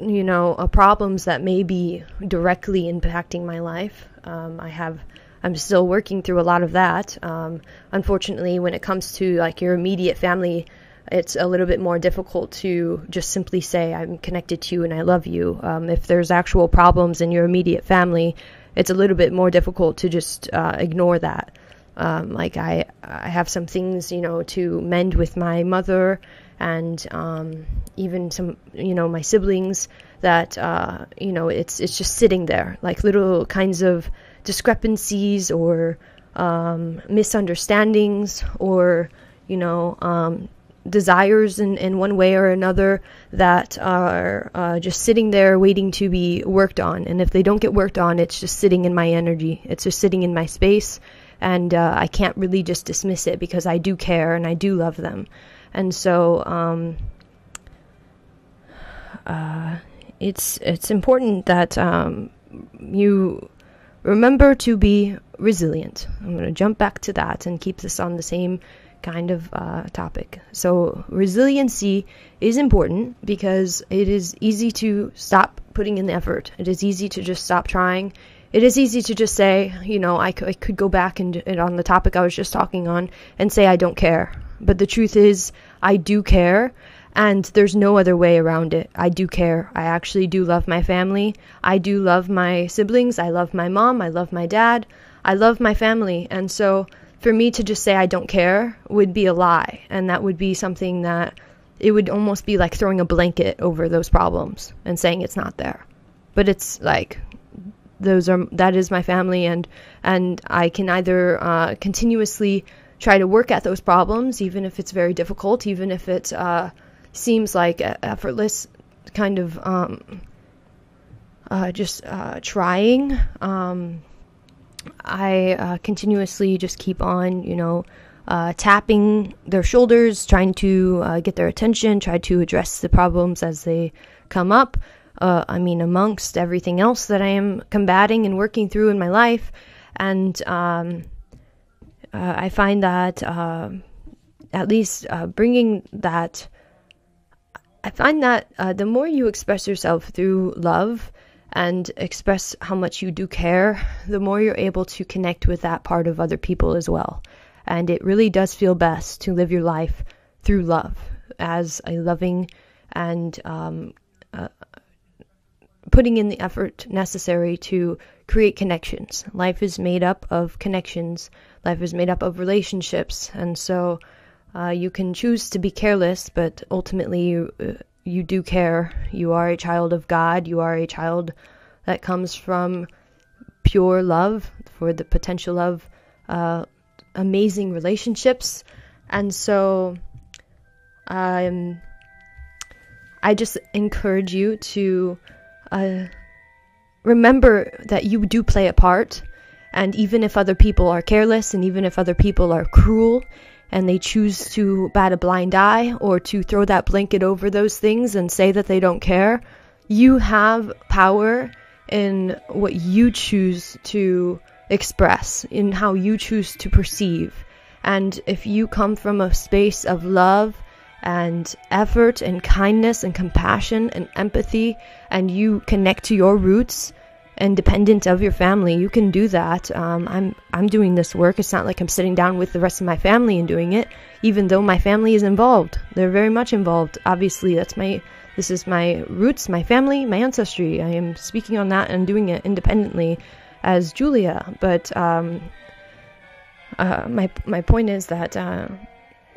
you know, uh, problems that may be directly impacting my life. Um, I have, I'm still working through a lot of that. Um, unfortunately, when it comes to like your immediate family, it's a little bit more difficult to just simply say I'm connected to you and I love you. Um, if there's actual problems in your immediate family, it's a little bit more difficult to just uh, ignore that. Um, like I, I have some things, you know, to mend with my mother and um, even some you know my siblings that uh, you know it's it's just sitting there like little kinds of discrepancies or um, misunderstandings or you know um, desires in, in one way or another that are uh, just sitting there waiting to be worked on. And if they don't get worked on it's just sitting in my energy. It's just sitting in my space. And uh, I can't really just dismiss it because I do care and I do love them and so um, uh, it's it's important that um, you remember to be resilient. I'm going to jump back to that and keep this on the same kind of uh, topic. So resiliency is important because it is easy to stop putting in the effort. It is easy to just stop trying. It is easy to just say, you know, I, I could go back and, and on the topic I was just talking on and say I don't care. But the truth is, I do care, and there's no other way around it. I do care. I actually do love my family. I do love my siblings. I love my mom. I love my dad. I love my family. And so for me to just say I don't care would be a lie. And that would be something that it would almost be like throwing a blanket over those problems and saying it's not there. But it's like those are that is my family and and I can either uh, continuously try to work at those problems even if it's very difficult even if it uh, seems like effortless kind of um, uh, just uh, trying um, I uh, continuously just keep on, you know, uh, tapping their shoulders, trying to uh, get their attention, try to address the problems as they come up. I mean, amongst everything else that I am combating and working through in my life. And um, uh, I find that uh, at least bringing that, I find that the more you express yourself through love, and express how much you do care, the more you're able to connect with that part of other people as well. And it really does feel best to live your life through love as a loving and um, uh, putting in the effort necessary to create connections. Life is made up of connections, life is made up of relationships. And so uh, you can choose to be careless, but ultimately you, uh, you do care. You are a child of God. You are a child that comes from pure love for the potential of uh, amazing relationships. And so um, I just encourage you to uh, remember that you do play a part. And even if other people are careless and even if other people are cruel and they choose to bat a blind eye or to throw that blanket over those things and say that they don't care, you have power in what you choose to express, in how you choose to perceive. And if you come from a space of love and effort and kindness and compassion and empathy, and you connect to your roots, independent of your family. You can do that. Um, I'm I'm doing this work. It's not like I'm sitting down with the rest of my family and doing it, even though my family is involved. They're very much involved. Obviously, that's my this is my roots, my family, my ancestry. I am speaking on that and doing it independently as Julia. But um, uh, my my point is that. Uh,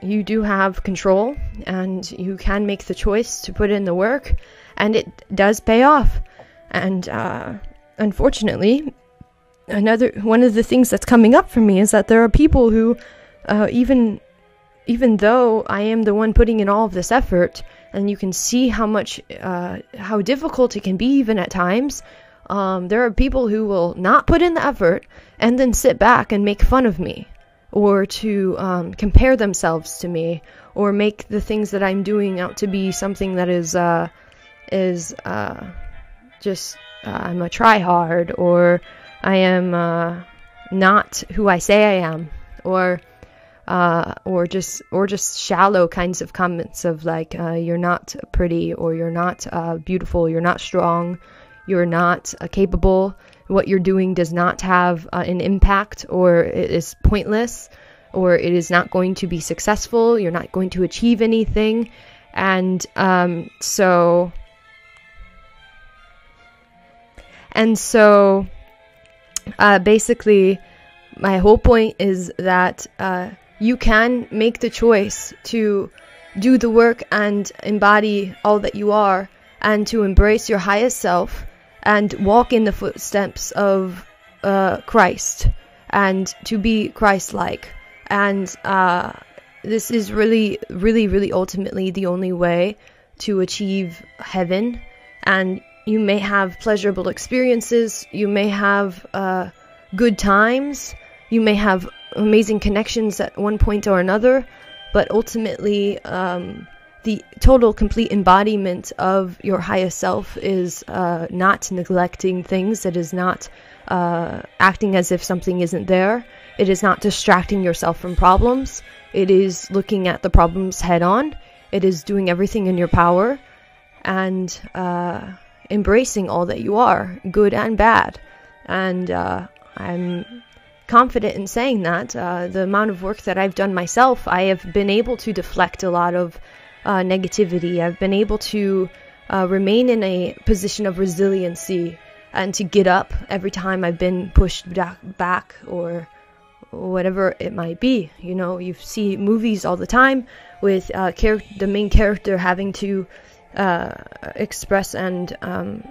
you do have control and you can make the choice to put in the work and it does pay off and uh, unfortunately, another one of the things that's coming up for me is that there are people who, uh, even even though I am the one putting in all of this effort, and you can see how much uh, how difficult it can be even at times. Um, there are people who will not put in the effort and then sit back and make fun of me, or to um, compare themselves to me, or make the things that I'm doing out to be something that is uh, is uh, just I'm a tryhard or I am uh, not who I say I am or uh, or just or just shallow kinds of comments of like uh, you're not pretty or you're not uh, beautiful, you're not strong, you're not uh, capable. What you're doing does not have an impact or it is pointless or it is not going to be successful. You're not going to achieve anything, and um, so And so uh, basically, my whole point is that uh, you can make the choice to do the work and embody all that you are and to embrace your highest self and walk in the footsteps of uh, Christ and to be Christ like. And uh, this is really, really, really ultimately the only way to achieve heaven. And you may have pleasurable experiences, you may have uh, good times, you may have amazing connections at one point or another, but ultimately, um, the total complete embodiment of your highest self is uh, not neglecting things. It is not uh, acting as if something isn't there. It is not distracting yourself from problems. It is looking at the problems head on. It is doing everything in your power and uh, embracing all that you are, good and bad. And uh, I'm confident in saying that. Uh, the amount of work that I've done myself, I have been able to deflect a lot of uh, negativity. I've been able to uh, remain in a position of resiliency and to get up every time I've been pushed back or whatever it might be. You know, you see movies all the time with uh, the main character having to uh, express and um,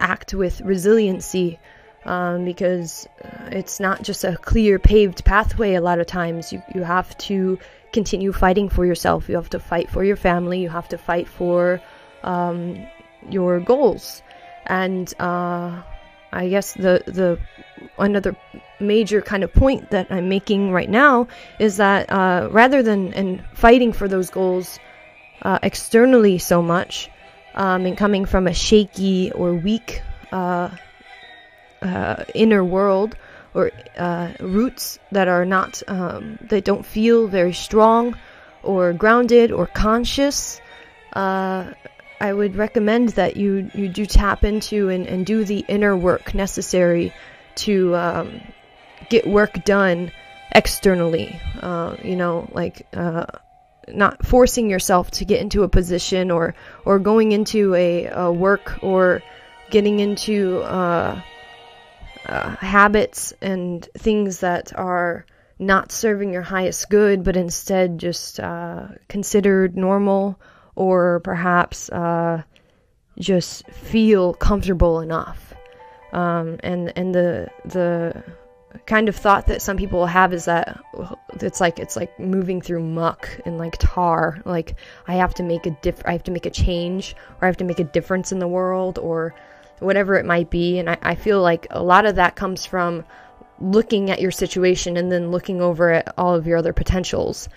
act with resiliency um, because uh, it's not just a clear paved pathway a lot of times. You, you have to continue fighting for yourself, you have to fight for your family, you have to fight for um, your goals. And uh, I guess the, the another major kind of point that I'm making right now is that uh, rather than and fighting for those goals uh, externally so much um, and coming from a shaky or weak uh, uh, inner world or uh, roots that are not um, that don't feel very strong or grounded or conscious uh, I would recommend that you you do tap into and, and do the inner work necessary to um, get work done externally. Uh, you know like not forcing yourself to get into a position or or going into a, a work or getting into uh, uh, habits and things that are not serving your highest good, but instead just uh, considered normal or perhaps uh, just feel comfortable enough. Um, and and the the kind of thought that some people have is that it's like it's like moving through muck and like tar like i have to make a diff i have to make a change or i have to make a difference in the world or whatever it might be. And I, I feel like a lot of that comes from looking at your situation and then looking over at all of your other potentials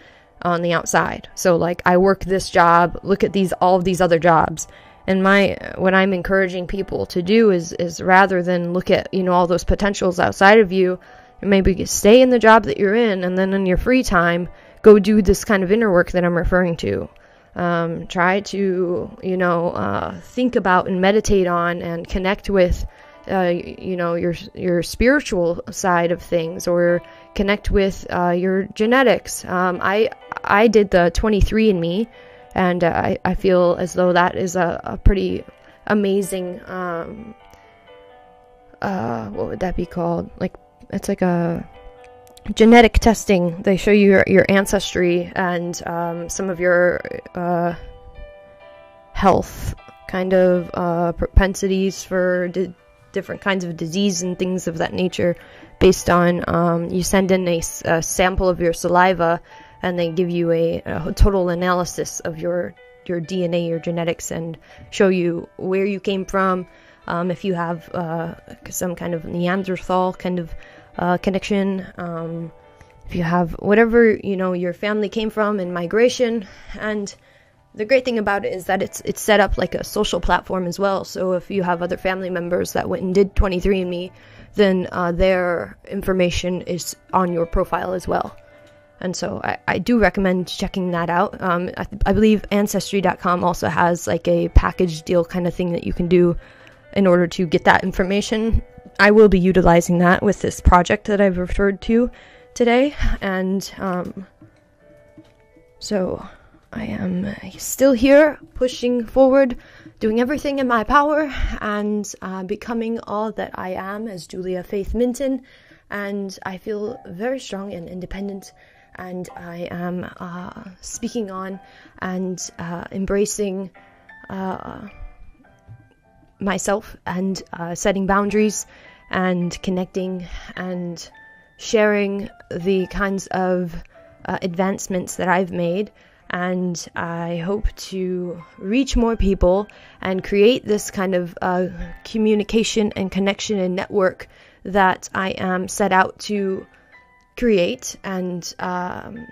on the outside. So like I work this job, look at these all of these other jobs. And my what I'm encouraging people to do is is rather than look at, you know, all those potentials outside of you, maybe stay in the job that you're in and then in your free time go do this kind of inner work that I'm referring to. Um, try to, you know, uh, think about and meditate on and connect with, uh, you know, your your spiritual side of things, or connect with uh, your genetics. Um, I I did the 23andMe, and uh, I I feel as though that is a, a pretty amazing. Um, uh, what would that be called? Like it's like a genetic testing. They show you your, your ancestry and um, some of your uh, health kind of uh, propensities for di- different kinds of disease and things of that nature based on um, you send in a, a, sample of your saliva and they give you a, a, total analysis of your your DNA, your genetics, and show you where you came from. Um, if you have uh, some kind of Neanderthal kind of uh, connection. Um, if you have whatever you know your family came from in migration, and the great thing about it is that it's it's set up like a social platform as well. So if you have other family members that went and did 23andMe, then uh, their information is on your profile as well. And so I, I do recommend checking that out. Um, I, I believe Ancestry.com also has like a package deal kind of thing that you can do in order to get that information I will be utilizing that with this project that I've referred to today. And um, so I am still here, pushing forward, doing everything in my power, and uh, becoming all that I am as Julia Faith Minton. And I feel very strong and independent. And I am uh, speaking on and uh, embracing uh, myself and uh, setting boundaries and connecting and sharing the kinds of uh, advancements that I've made. And I hope to reach more people and create this kind of uh, communication and connection and network that I am set out to create and um,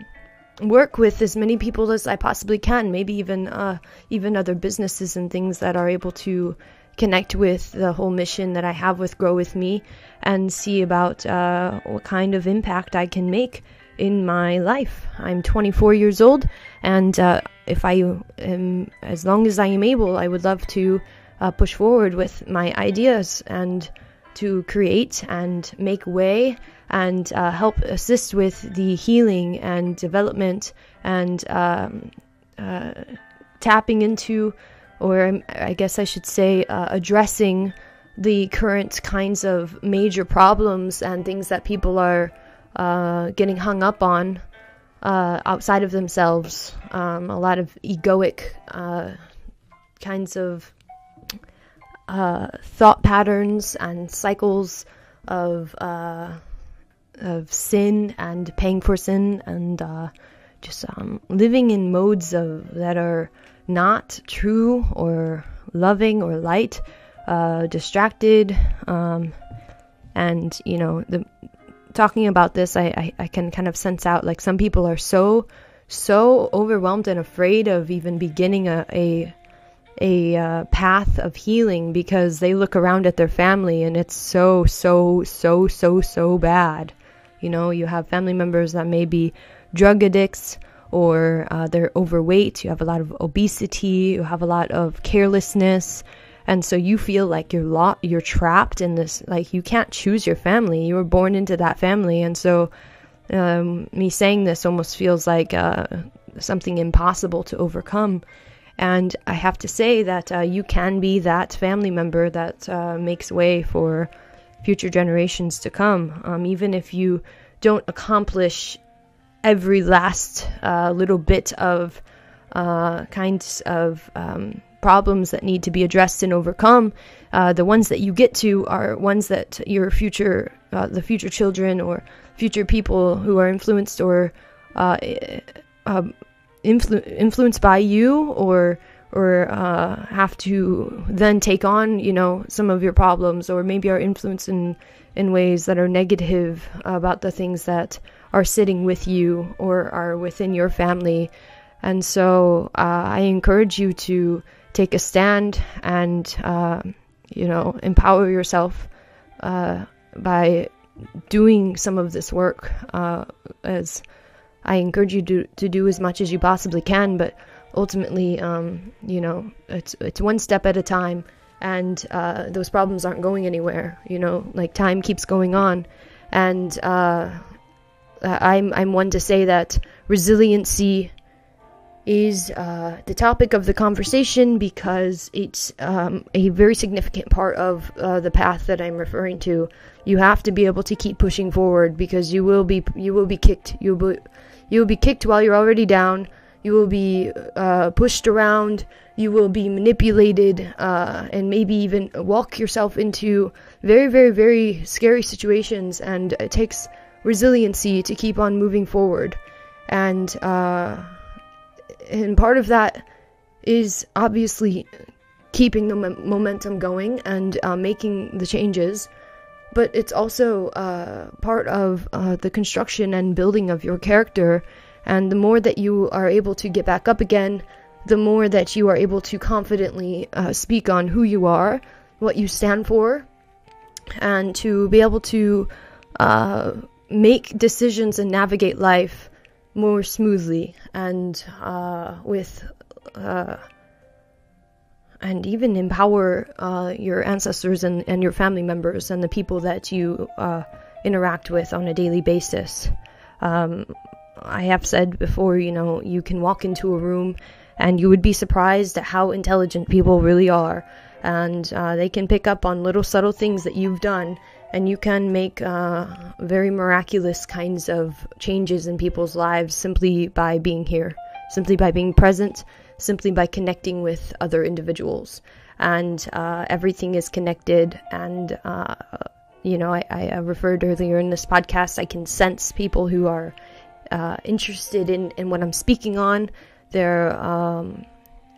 work with as many people as I possibly can. Maybe even uh, even other businesses and things that are able to connect with the whole mission that I have with Grow With Me and see about uh, what kind of impact I can make in my life. I'm 24 years old, and uh, if I am, as long as I am able, I would love to uh, push forward with my ideas and to create and make way and uh, help assist with the healing and development and um, uh, tapping into or I guess I should say, uh, addressing the current kinds of major problems and things that people are uh, getting hung up on uh, outside of themselves. Um, a lot of egoic uh, kinds of uh, thought patterns and cycles of uh, of sin and paying for sin and uh, just um, living in modes of that are not true or loving or light uh, distracted, um, and you know, the talking about this, I, I, I can kind of sense out like some people are so so overwhelmed and afraid of even beginning a a, a uh, path of healing because they look around at their family and it's so so so so so bad. You know, you have family members that may be drug addicts or uh, they're overweight. You have a lot of obesity. You have a lot of carelessness and so you feel like you're lo- you're trapped in this like you can't choose your family you were born into that family and so um, me saying this almost feels like uh, something impossible to overcome and i have to say that uh, you can be that family member that uh, makes way for future generations to come um, even if you don't accomplish every last uh, little bit of uh, kinds of um, problems that need to be addressed and overcome. Uh, the ones that you get to are ones that your future, uh, the future children or future people who are influenced or uh, um, influ- influenced by you or or uh, have to then take on, you know, some of your problems, or maybe are influenced in in ways that are negative about the things that are sitting with you or are within your family. And so uh, I encourage you to take a stand and uh, you know empower yourself uh, by doing some of this work uh, as I encourage you to, to do as much as you possibly can but ultimately um, you know it's it's one step at a time and uh, those problems aren't going anywhere you know like time keeps going on and uh, I'm I'm one to say that resiliency is uh, the topic of the conversation because it's um, a very significant part of uh, the path that I'm referring to. You have to be able to keep pushing forward because you will be you will be kicked. You will you will be kicked while you're already down. You will be uh, pushed around. You will be manipulated uh, and maybe even walk yourself into very very very scary situations. And it takes resiliency to keep on moving forward. And uh, and part of that is obviously keeping the momentum going and uh, making the changes but it's also uh, part of uh, the construction and building of your character. And the more that you are able to get back up again the more that you are able to confidently uh, speak on who you are what you stand for and to be able to uh, make decisions and navigate life more smoothly and uh, with uh, and even empower uh, your ancestors and, and your family members and the people that you uh, interact with on a daily basis. Um, I have said before, you know, you can walk into a room and you would be surprised at how intelligent people really are. And uh, they can pick up on little subtle things that you've done and you can make uh, very miraculous kinds of changes in people's lives simply by being here, simply by being present, simply by connecting with other individuals. And uh, everything is connected. And, uh, you know, I, I, referred earlier in this podcast, I can sense people who are uh, interested in, in what I'm speaking on. They're, um,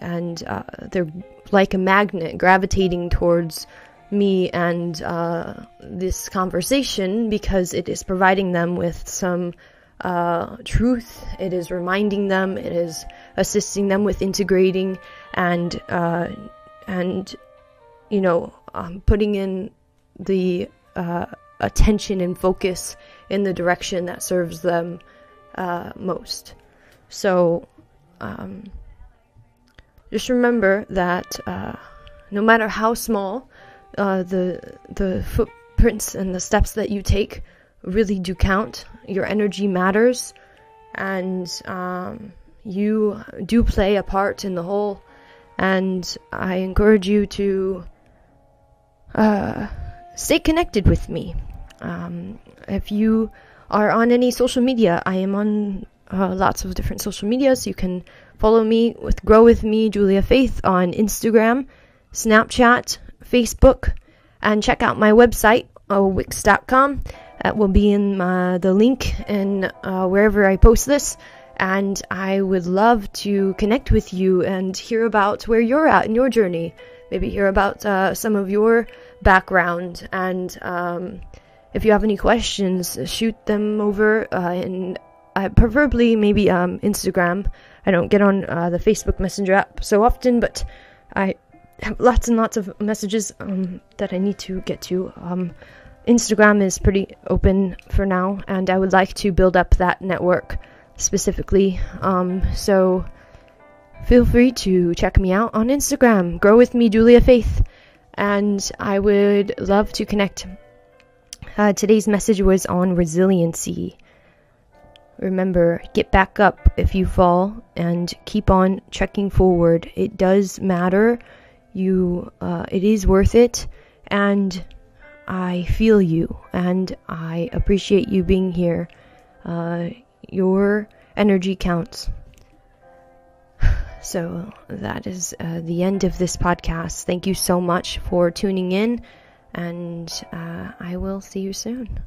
and uh, they're like a magnet gravitating towards me and uh, this conversation because it is providing them with some uh, truth. It is reminding them. It is assisting them with integrating and uh, and you know um, putting in the uh, attention and focus in the direction that serves them uh, most. So um, just remember that uh, no matter how small uh, the the footprints and the steps that you take really do count. Your energy matters, and um, you do play a part in the whole. And I encourage you to uh, stay connected with me. Um, if you are on any social media, I am on uh, lots of different social media, so you can follow me with Grow With Me, Julia Faith, on Instagram, Snapchat, Facebook, and check out my website, uh, wix.com. That will be in uh, the link in uh, wherever I post this. And I would love to connect with you and hear about where you're at in your journey. Maybe hear about uh, some of your background. And um, if you have any questions, shoot them over uh, in uh, preferably maybe um, Instagram. I don't get on uh, the Facebook Messenger app so often, but I have lots and lots of messages um, that I need to get to. Um, Instagram is pretty open for now, and I would like to build up that network specifically. Um, so feel free to check me out on Instagram. Grow with me, Julia Faith, and I would love to connect. Uh, today's message was on resiliency. Remember, get back up if you fall and keep on trekking forward. It does matter. You, uh, it is worth it, and I feel you, and I appreciate you being here. Uh, your energy counts. [SIGHS] So that is uh, the end of this podcast. Thank you so much for tuning in, and uh, I will see you soon.